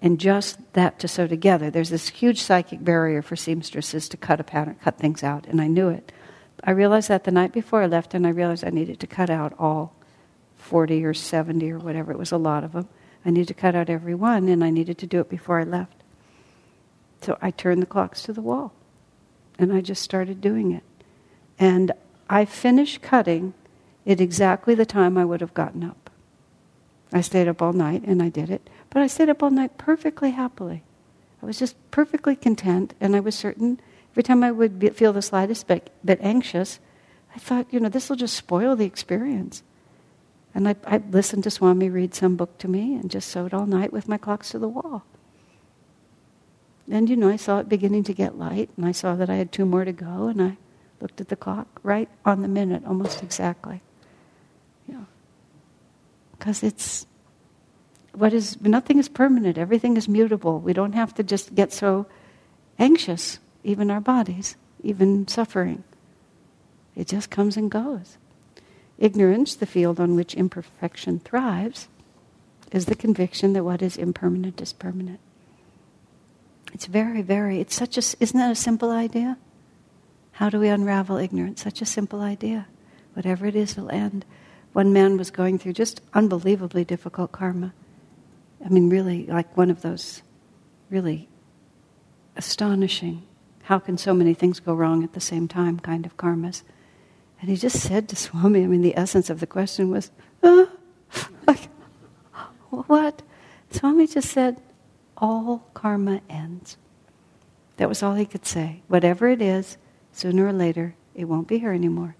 Speaker 1: and just that to sew together. There's this huge psychic barrier for seamstresses to cut a pattern, cut things out, and I knew it. I realized that the night before I left, and I realized I needed to cut out all 40 or 70 or whatever, it was a lot of them. I needed to cut out every one, and I needed to do it before I left. So I turned the clocks to the wall, and I just started doing it. And I finished cutting at exactly the time I would have gotten up. I stayed up all night, and I did it. But I stayed up all night perfectly happily. I was just perfectly content, and I was certain every time I would be, feel the slightest bit, bit, anxious, I thought, you know, this will just spoil the experience. And I, I listened to Swami read some book to me and just sewed all night with my clocks to the wall. And, you know, I saw it beginning to get light, and I saw that I had two more to go, and I looked at the clock right on the minute, almost exactly. Know, because it's what is nothing is permanent everything is mutable we don't have to just get so anxious even our bodies even suffering. It just comes and goes. Ignorance the field on which imperfection thrives is the conviction that what is impermanent is permanent. It's very very it's such a isn't that a simple idea? How do we unravel ignorance? Such a simple idea. Whatever it is, it'll end. One man was going through just unbelievably difficult karma. I mean, really, like one of those really astonishing, how can so many things go wrong at the same time kind of karmas. And he just said to Swami, I mean, the essence of the question was, like, what? Swami just said, all karma ends. That was all he could say. Whatever it is, sooner or later, it won't be here anymore.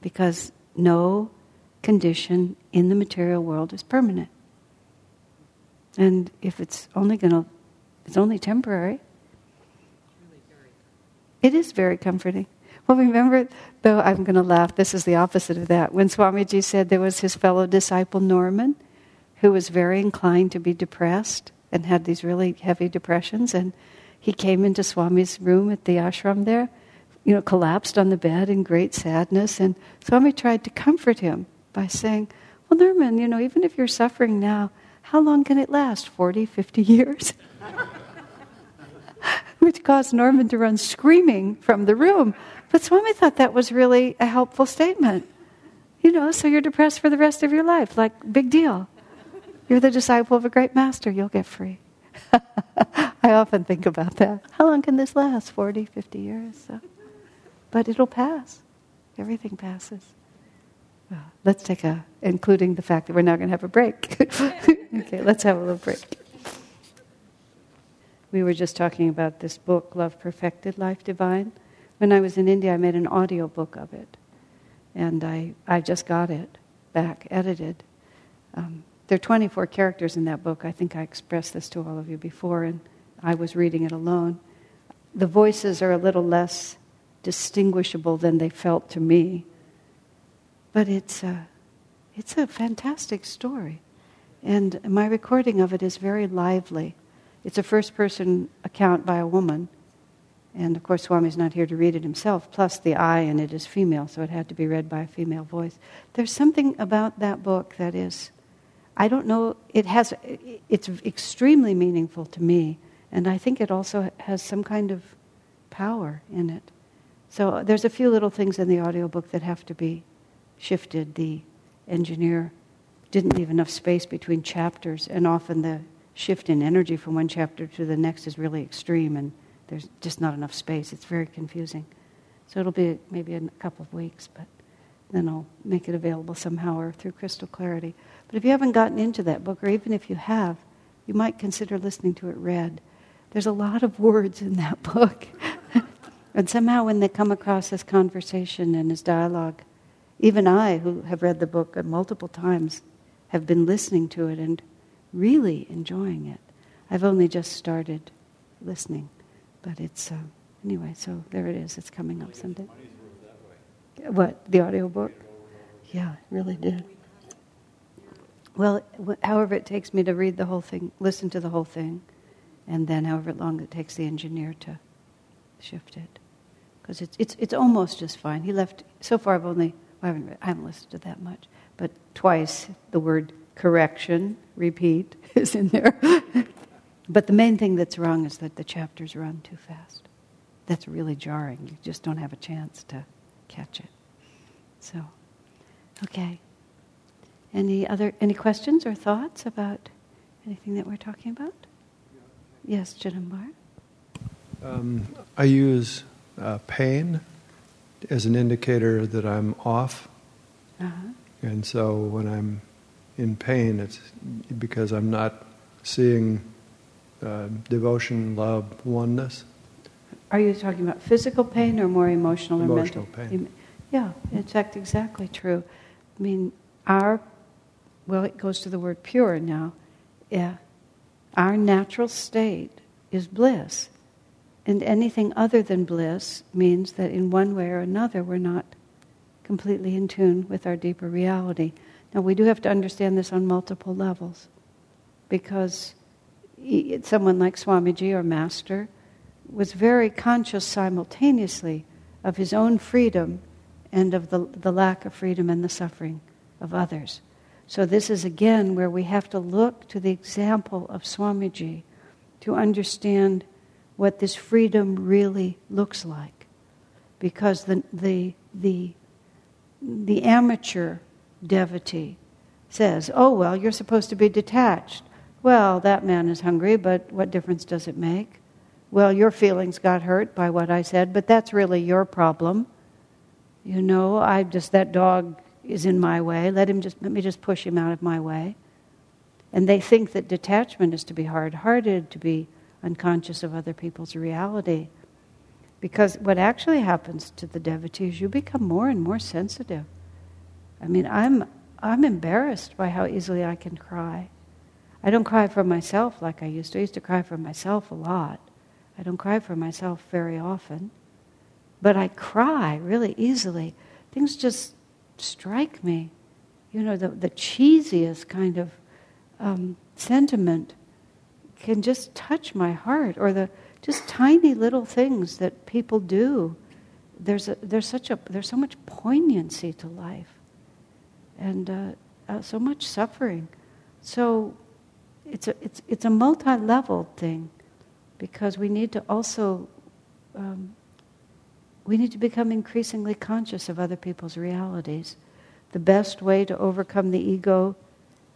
Speaker 1: Because no condition in the material world is permanent. And if it's only going to, it's only temporary. It is very comforting. Well, remember, though, I'm going to laugh. This is the opposite of that. When Swamiji said there was his fellow disciple Norman, who was very inclined to be depressed and had these really heavy depressions, and he came into Swami's room at the ashram there, you know, collapsed on the bed in great sadness, and Swami tried to comfort him by saying, Well, Norman, you know, even if you're suffering now, how long can it last? 40, 50 years? Which caused Norman to run screaming from the room. But Swami thought that was really a helpful statement. You know, so you're depressed for the rest of your life. Like, big deal. You're the disciple of a great master, you'll get free. I often think about that. How long can this last? 40, 50 years? So. But it'll pass. Everything passes. Well, let's take a, including the fact that we're now going to have a break. okay, let's have a little break. We were just talking about this book, Love Perfected, Life Divine. When I was in India, I made an audio book of it. And I, I just got it back, edited. Um, there are 24 characters in that book. I think I expressed this to all of you before, and I was reading it alone. The voices are a little less distinguishable than they felt to me. But it's a, it's a fantastic story. And my recording of it is very lively. It's a first person account by a woman. And of course, Swami's not here to read it himself. Plus, the I in it is female, so it had to be read by a female voice. There's something about that book that is I don't know, it has, it's extremely meaningful to me, and I think it also has some kind of power in it. So there's a few little things in the audiobook that have to be shifted. The engineer didn't leave enough space between chapters, and often the shift in energy from one chapter to the next is really extreme, and there's just not enough space. It's very confusing. So it'll be maybe a couple of weeks, but then I'll make it available somehow or through Crystal Clarity. But if you haven't gotten into that book, or even if you have, you might consider listening to it read. There's a lot of words in that book. and somehow, when they come across as conversation and as dialogue, even I, who have read the book multiple times, have been listening to it and really enjoying it. I've only just started listening, but it's uh, anyway. So there it is. It's coming up someday. What the audio book? Yeah, it really did. Well, however it takes me to read the whole thing, listen to the whole thing, and then however long it takes the engineer to shift it. Because it's, it's, it's almost just fine. He left, so far I've only, I haven't, I haven't listened to that much, but twice the word correction, repeat, is in there. but the main thing that's wrong is that the chapters run too fast. That's really jarring. You just don't have a chance to catch it. So, okay. Any other any questions or thoughts about anything that we're talking about? Yes, Janambar.
Speaker 5: Um, I use uh, pain as an indicator that I'm off, uh-huh. and so when I'm in pain, it's because I'm not seeing uh, devotion, love, oneness.
Speaker 1: Are you talking about physical pain or more emotional,
Speaker 5: emotional
Speaker 1: or mental?
Speaker 5: pain.
Speaker 1: Yeah, in fact, exactly true. I mean, our well, it goes to the word pure now. Yeah. Our natural state is bliss. And anything other than bliss means that in one way or another we're not completely in tune with our deeper reality. Now, we do have to understand this on multiple levels because someone like Swamiji or Master was very conscious simultaneously of his own freedom and of the, the lack of freedom and the suffering of others. So, this is again where we have to look to the example of Swamiji to understand what this freedom really looks like. Because the, the, the the amateur devotee says, Oh, well, you're supposed to be detached. Well, that man is hungry, but what difference does it make? Well, your feelings got hurt by what I said, but that's really your problem. You know, I just, that dog is in my way. Let him just, let me just push him out of my way. And they think that detachment is to be hard hearted, to be unconscious of other people's reality. Because what actually happens to the devotee is you become more and more sensitive. I mean, I'm, I'm embarrassed by how easily I can cry. I don't cry for myself like I used to. I used to cry for myself a lot. I don't cry for myself very often. But I cry really easily. Things just strike me. You know, the, the cheesiest kind of um, sentiment can just touch my heart, or the just tiny little things that people do. There's, a, there's, such a, there's so much poignancy to life and uh, uh, so much suffering. So it's a, it's, it's a multi level thing because we need to also. Um, we need to become increasingly conscious of other people's realities. The best way to overcome the ego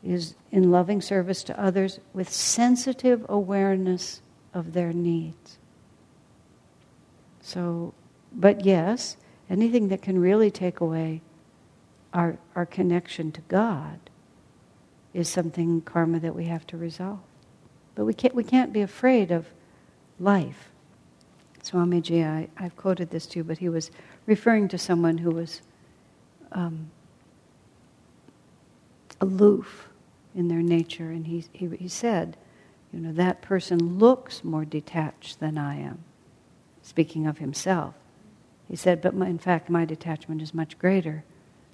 Speaker 1: is in loving service to others with sensitive awareness of their needs. So, but yes, anything that can really take away our, our connection to God is something karma that we have to resolve. But we can't, we can't be afraid of life. Swamiji, I, I've quoted this to you, but he was referring to someone who was um, aloof in their nature, and he, he, he said, you know, that person looks more detached than I am, speaking of himself. He said, but my, in fact, my detachment is much greater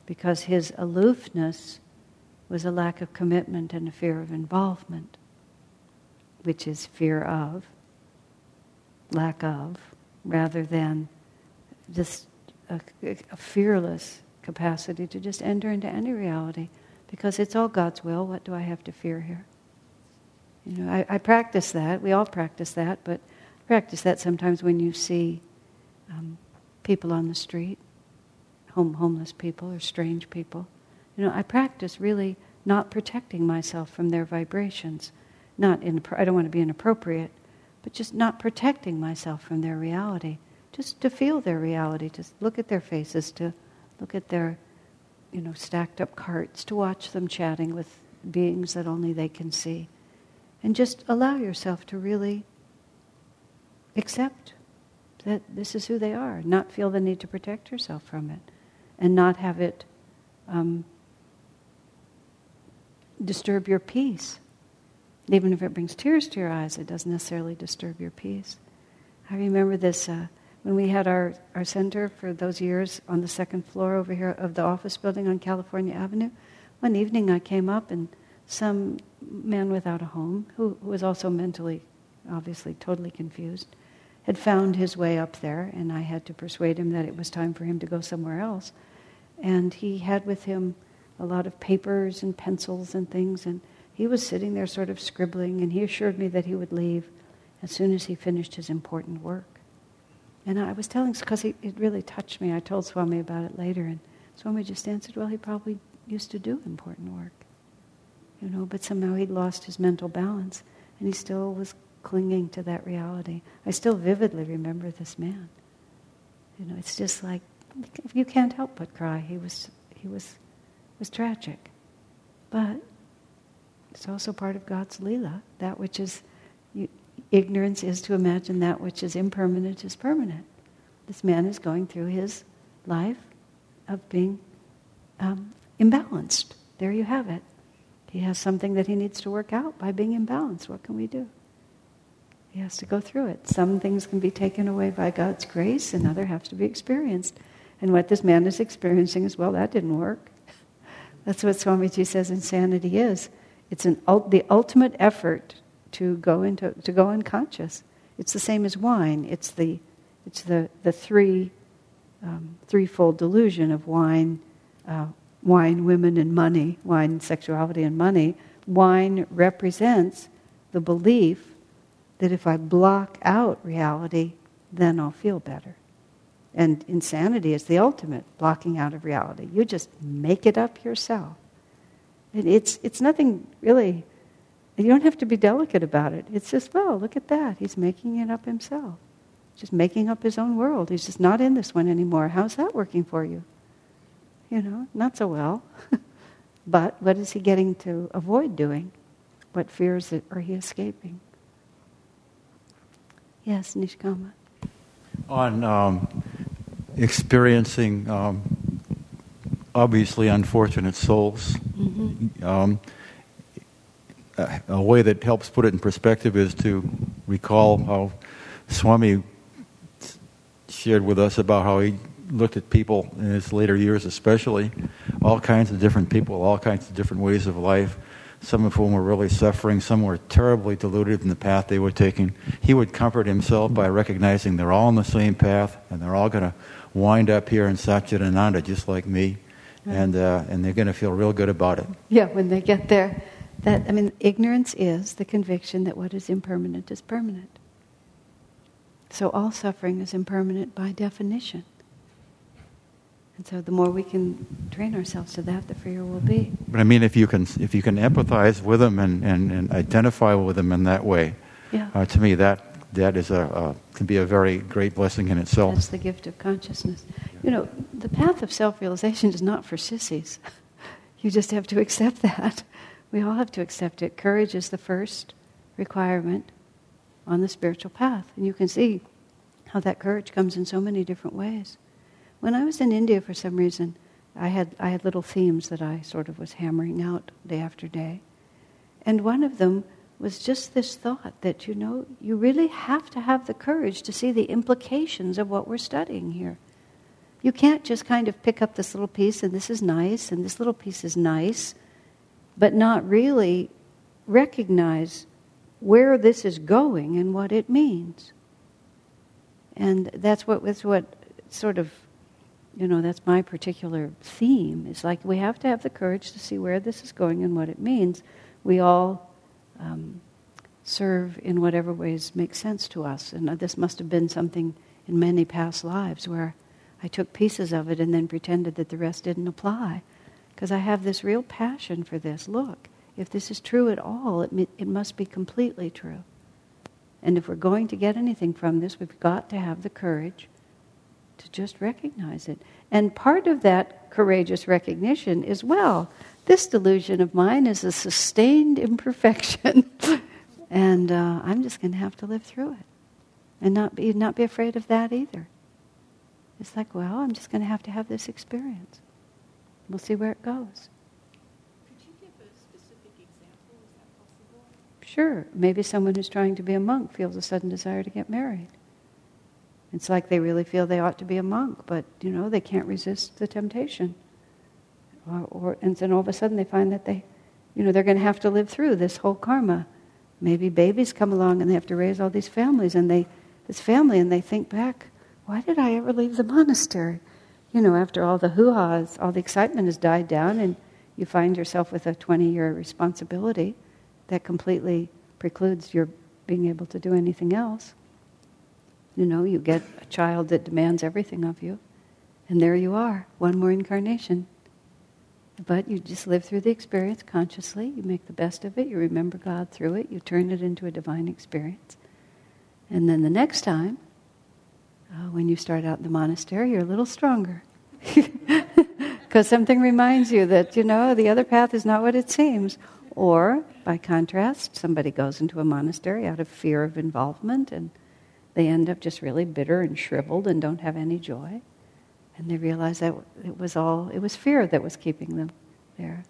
Speaker 1: because his aloofness was a lack of commitment and a fear of involvement, which is fear of, lack of, rather than just a, a fearless capacity to just enter into any reality because it's all God's will. What do I have to fear here? You know, I, I practice that. We all practice that, but practice that sometimes when you see um, people on the street home, homeless people or strange people. You know, I practice really not protecting myself from their vibrations. Not in, I don't want to be inappropriate, but just not protecting myself from their reality. Just to feel their reality, to look at their faces, to look at their, you know, stacked up carts, to watch them chatting with beings that only they can see. And just allow yourself to really accept that this is who they are, not feel the need to protect yourself from it and not have it um, disturb your peace. Even if it brings tears to your eyes, it doesn't necessarily disturb your peace. I remember this uh, when we had our, our center for those years on the second floor over here of the office building on California Avenue. One evening I came up and some man without a home, who, who was also mentally, obviously, totally confused, had found his way up there, and I had to persuade him that it was time for him to go somewhere else. And he had with him a lot of papers and pencils and things, and he was sitting there sort of scribbling, and he assured me that he would leave as soon as he finished his important work. And I was telling, because it really touched me, I told Swami about it later, and Swami just answered, well, he probably used to do important work. You know, but somehow he'd lost his mental balance, and he still was clinging to that reality. I still vividly remember this man. You know, it's just like you can't help but cry. He was, he was, was tragic. But it's also part of God's Leela. That which is, you, ignorance is to imagine that which is impermanent is permanent. This man is going through his life of being um, imbalanced. There you have it. He has something that he needs to work out by being imbalanced. What can we do? He has to go through it. Some things can be taken away by God's grace, and other have to be experienced. And what this man is experiencing is, well, that didn't work. That's what Swamiji says insanity is. It's an, the ultimate effort to go into to go unconscious. It's the same as wine. It's the it's the the three um, threefold delusion of wine, uh, wine, women, and money. Wine, sexuality, and money. Wine represents the belief that if I block out reality, then I'll feel better. And insanity is the ultimate blocking out of reality. You just make it up yourself. And it's, it's nothing really, you don't have to be delicate about it. It's just, well, look at that. He's making it up himself. Just making up his own world. He's just not in this one anymore. How's that working for you? You know, not so well. but what is he getting to avoid doing? What fears are he escaping? Yes, Nishkama.
Speaker 6: On um, experiencing um, obviously unfortunate souls, mm-hmm. um, a, a, way that helps put it in perspective is to recall how Swami shared with us about how he looked at people in his later years, especially all kinds of different people, all kinds of different ways of life, some of whom were really suffering, some were terribly deluded in the path they were taking. He would comfort himself by recognizing they're all on the same path and they're all going to wind up here in Satchidananda just like me, and, uh, and they're going to feel real good about it.
Speaker 1: Yeah, when they get there. That, I mean, ignorance is the conviction that what is impermanent is permanent. So all suffering is impermanent by definition. And so the more we can train ourselves to that, the freer we'll be.
Speaker 6: But I mean, if you can, if you can empathize with them and, and, and identify with them in that way,
Speaker 1: yeah.
Speaker 6: Uh, to me that that is a uh, can be a very great blessing in itself.
Speaker 1: That's the gift of consciousness. You know, the path of self-realization is not for sissies. you just have to accept that. We all have to accept it. Courage is the first requirement on the spiritual path, and you can see how that courage comes in so many different ways. When I was in India, for some reason, I had, I had little themes that I sort of was hammering out day after day. And one of them was just this thought that, you know, you really have to have the courage to see the implications of what we're studying here. You can't just kind of pick up this little piece and this is nice and this little piece is nice, but not really recognize where this is going and what it means. And that's what, that's what sort of you know, that's my particular theme. It's like we have to have the courage to see where this is going and what it means. We all um, serve in whatever ways make sense to us. And this must have been something in many past lives where I took pieces of it and then pretended that the rest didn't apply. Because I have this real passion for this. Look, if this is true at all, it, it must be completely true. And if we're going to get anything from this, we've got to have the courage to just recognize it. And part of that courageous recognition is well, this delusion of mine is a sustained imperfection. and uh, I'm just going to have to live through it. And not be, not be afraid of that either. It's like, well, I'm just going to have to have this experience. We'll see where it goes.
Speaker 4: Could you give a specific example? Is that possible?
Speaker 1: Sure. Maybe someone who's trying to be a monk feels a sudden desire to get married. It's like they really feel they ought to be a monk, but you know they can't resist the temptation. Or, or and then all of a sudden they find that they, you know, they're going to have to live through this whole karma. Maybe babies come along and they have to raise all these families, and they, this family, and they think back, why did I ever leave the monastery? You know, after all the hoo-has, all the excitement has died down, and you find yourself with a 20-year responsibility that completely precludes your being able to do anything else. You know, you get a child that demands everything of you, and there you are, one more incarnation. But you just live through the experience consciously, you make the best of it, you remember God through it, you turn it into a divine experience. And then the next time, uh, when you start out in the monastery, you're a little stronger. Because something reminds you that, you know, the other path is not what it seems. Or, by contrast, somebody goes into a monastery out of fear of involvement and they end up just really bitter and shriveled and don't have any joy. And they realize that it was all, it was fear that was keeping them there.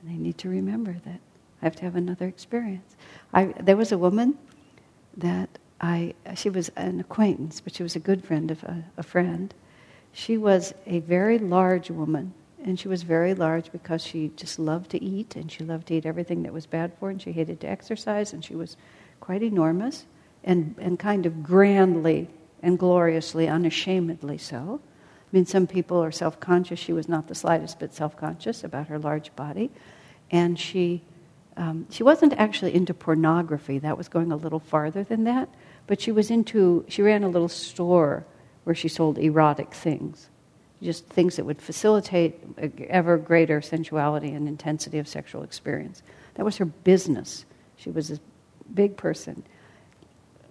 Speaker 1: And they need to remember that I have to have another experience. I, there was a woman that I, she was an acquaintance, but she was a good friend of a, a friend. She was a very large woman, and she was very large because she just loved to eat, and she loved to eat everything that was bad for her, and she hated to exercise, and she was quite enormous and, and kind of grandly and gloriously, unashamedly so. I mean, some people are self conscious. She was not the slightest bit self conscious about her large body. And she, um, she wasn't actually into pornography, that was going a little farther than that. But she was into, she ran a little store where she sold erotic things, just things that would facilitate ever greater sensuality and intensity of sexual experience. That was her business. She was a big person.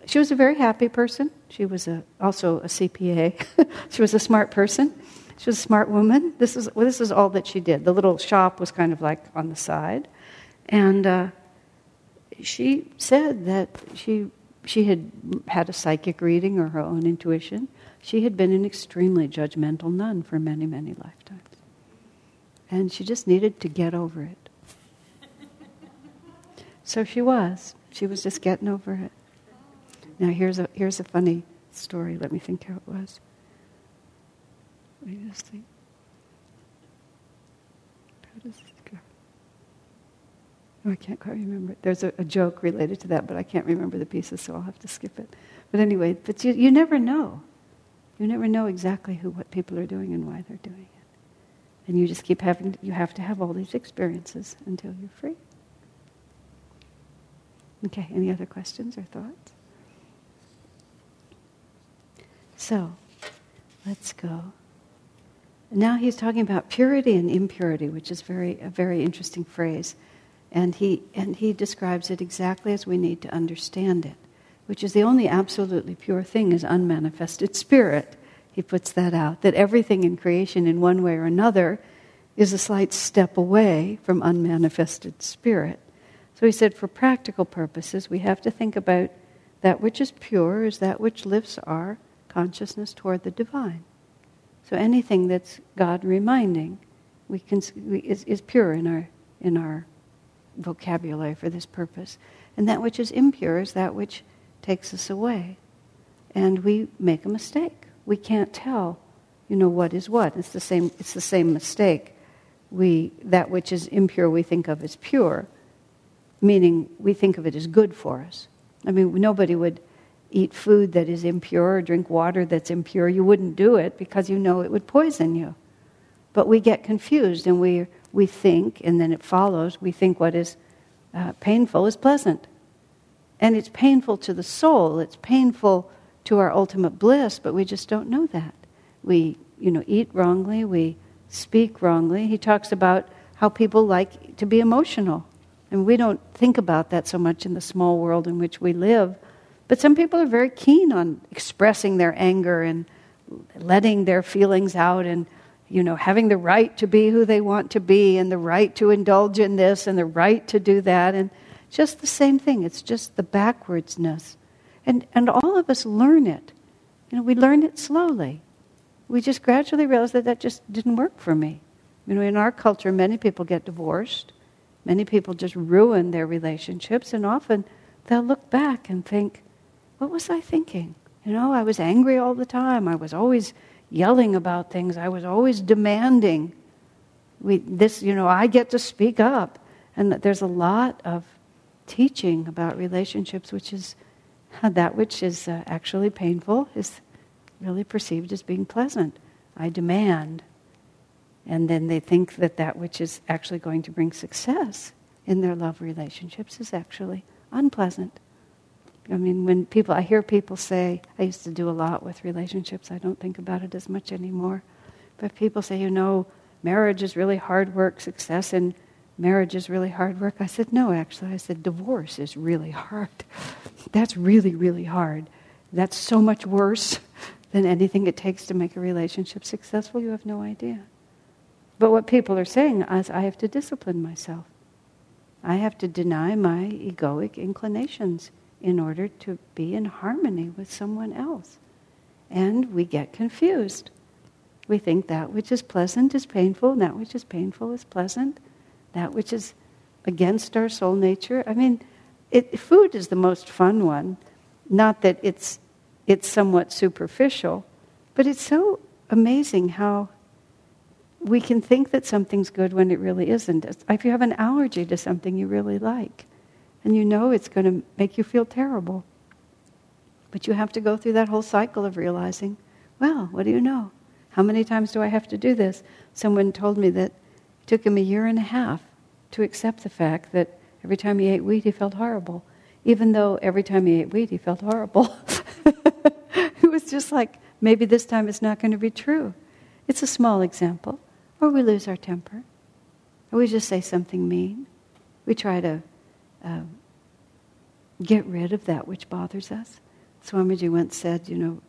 Speaker 1: She was a very happy person. She was a, also a CPA. she was a smart person. She was a smart woman. This is, well, this is all that she did. The little shop was kind of like on the side. And uh, she said that she, she had had a psychic reading or her own intuition. She had been an extremely judgmental nun for many, many lifetimes. And she just needed to get over it. so she was. She was just getting over it. Now, here's a, here's a funny story. Let me think how it was. Let me just think. How does go? Oh, I can't quite remember. There's a, a, joke related to that, but I can't remember the pieces, so I'll have to skip it. But anyway, but you, you never know. You never know exactly who, what people are doing and why they're doing it. And you just keep having, you have to have all these experiences until you're free. Okay, any other questions or thoughts? So, let's go. Now he's talking about purity and impurity, which is very a very interesting phrase, and he and he describes it exactly as we need to understand it, which is the only absolutely pure thing is unmanifested spirit. He puts that out that everything in creation, in one way or another, is a slight step away from unmanifested spirit. So he said, for practical purposes, we have to think about that which is pure is that which lifts our consciousness toward the divine. So anything that's God reminding we can, we, is, is pure in our, in our vocabulary for this purpose. And that which is impure is that which takes us away. And we make a mistake. We can't tell, you know, what is what. It's the same, it's the same mistake. We, that which is impure we think of as pure, meaning we think of it as good for us. I mean, nobody would eat food that is impure or drink water that's impure, you wouldn't do it because you know it would poison you. But we get confused and we, we think, and then it follows, we think what is uh, painful is pleasant. And it's painful to the soul, it's painful to our ultimate bliss, but we just don't know that. We, you know, eat wrongly, we speak wrongly. He talks about how people like to be emotional. And we don't think about that so much in the small world in which we live but some people are very keen on expressing their anger and letting their feelings out and you know having the right to be who they want to be and the right to indulge in this and the right to do that. And just the same thing. It's just the backwardsness. And and all of us learn it. You know we learn it slowly. We just gradually realize that that just didn't work for me. You know in our culture many people get divorced. Many people just ruin their relationships. And often they'll look back and think what was I thinking? You know, I was angry all the time. I was always yelling about things. I was always demanding. We, this, you know, I get to speak up. And there's a lot of teaching about relationships, which is that which is uh, actually painful is really perceived as being pleasant. I demand. And then they think that that which is actually going to bring success in their love relationships is actually unpleasant. I mean, when people, I hear people say, I used to do a lot with relationships, I don't think about it as much anymore. But people say, you know, marriage is really hard work, success in marriage is really hard work. I said, no, actually. I said, divorce is really hard. That's really, really hard. That's so much worse than anything it takes to make a relationship successful. You have no idea. But what people are saying is, I have to discipline myself. I have to deny my egoic inclinations in order to be in harmony with someone else. And we get confused. We think that which is pleasant is painful, and that which is painful is pleasant, that which is against our soul nature. I mean, it, food is the most fun one. Not that it's, it's somewhat superficial, but it's so amazing how we can think that something's good when it really isn't. If you have an allergy to something you really like, and you know it's going to make you feel terrible. But you have to go through that whole cycle of realizing, well, what do you know? How many times do I have to do this? Someone told me that it took him a year and a half to accept the fact that every time he ate wheat, he felt horrible. Even though every time he ate wheat, he felt horrible. it was just like maybe this time it's not going to be true. It's a small example. Or we lose our temper. Or we just say something mean. We try to uh, get rid of that which bothers us. Swamiji once said, you know,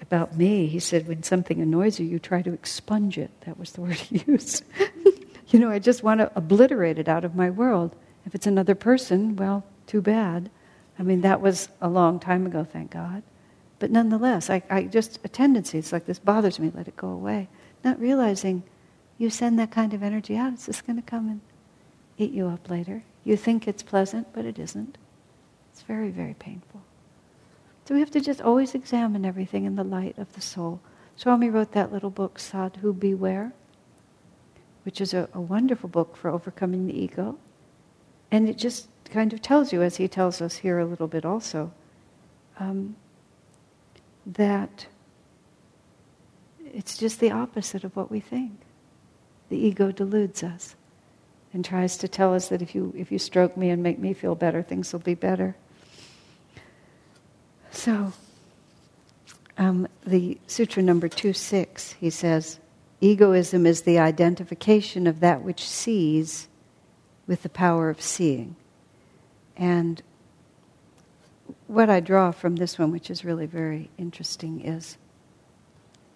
Speaker 1: about me, he said, when something annoys you, you try to expunge it. That was the word he used. you know, I just want to obliterate it out of my world. If it's another person, well, too bad. I mean, that was a long time ago, thank God. But nonetheless, I, I just, a tendency, it's like this bothers me, let it go away. Not realizing you send that kind of energy out, it's just going to come and eat you up later. You think it's pleasant, but it isn't. It's very, very painful. So we have to just always examine everything in the light of the soul. Swami wrote that little book, Sadhu Beware, which is a, a wonderful book for overcoming the ego. And it just kind of tells you, as he tells us here a little bit also, um, that it's just the opposite of what we think. The ego deludes us and tries to tell us that if you, if you stroke me and make me feel better, things will be better. So, um, the sutra number 2 6, he says, egoism is the identification of that which sees with the power of seeing. And what I draw from this one, which is really very interesting, is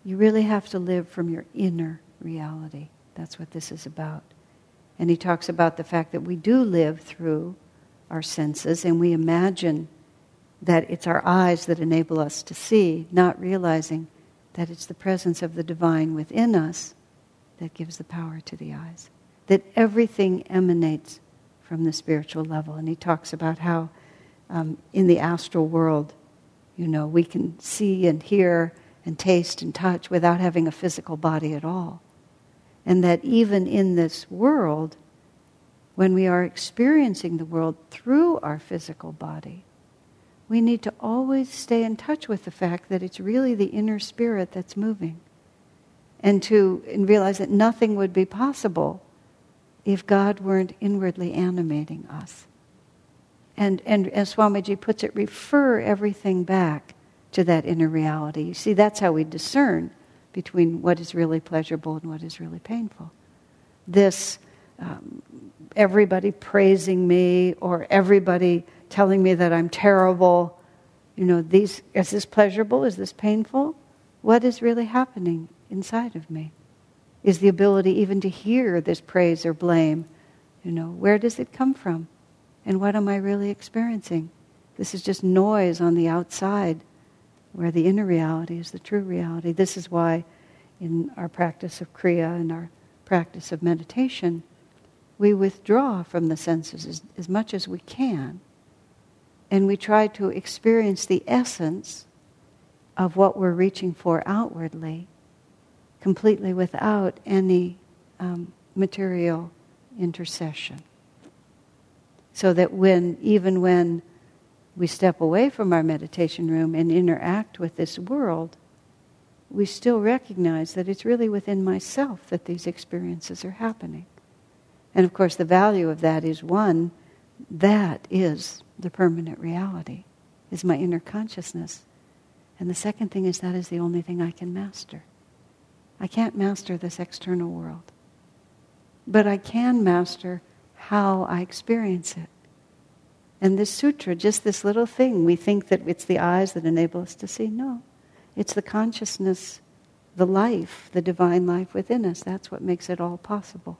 Speaker 1: you really have to live from your inner reality. That's what this is about. And he talks about the fact that we do live through our senses and we imagine that it's our eyes that enable us to see, not realizing that it's the presence of the divine within us that gives the power to the eyes. That everything emanates from the spiritual level. And he talks about how um, in the astral world, you know, we can see and hear and taste and touch without having a physical body at all. And that even in this world, when we are experiencing the world through our physical body, we need to always stay in touch with the fact that it's really the inner spirit that's moving. And to and realize that nothing would be possible if God weren't inwardly animating us. And, and as Swamiji puts it, refer everything back to that inner reality. You see, that's how we discern between what is really pleasurable and what is really painful. This, um, everybody praising me or everybody telling me that I'm terrible, you know, these, is this pleasurable? Is this painful? What is really happening inside of me? Is the ability even to hear this praise or blame, you know, where does it come from? And what am I really experiencing? This is just noise on the outside, where the inner reality is the true reality. This is why, in our practice of Kriya and our practice of meditation, we withdraw from the senses as, as much as we can and we try to experience the essence of what we're reaching for outwardly completely without any um, material intercession. So that when, even when we step away from our meditation room and interact with this world, we still recognize that it's really within myself that these experiences are happening. And of course, the value of that is one, that is the permanent reality, is my inner consciousness. And the second thing is that is the only thing I can master. I can't master this external world. But I can master how I experience it. And this sutra, just this little thing, we think that it's the eyes that enable us to see. No, it's the consciousness, the life, the divine life within us. That's what makes it all possible.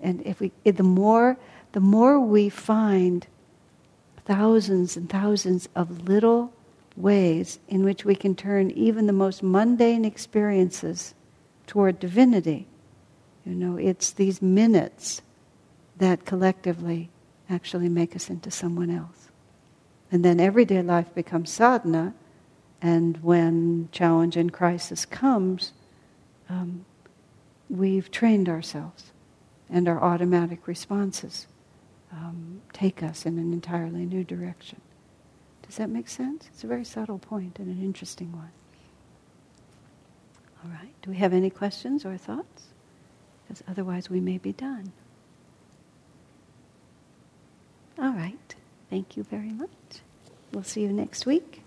Speaker 1: And if we, the more, the more we find thousands and thousands of little ways in which we can turn even the most mundane experiences toward divinity. You know, it's these minutes that collectively actually make us into someone else. And then everyday life becomes sadhana, and when challenge and crisis comes, um, we've trained ourselves and our automatic responses um, take us in an entirely new direction. Does that make sense? It's a very subtle point and an interesting one. All right. Do we have any questions or thoughts? Because otherwise we may be done. All right. Thank you very much. We'll see you next week.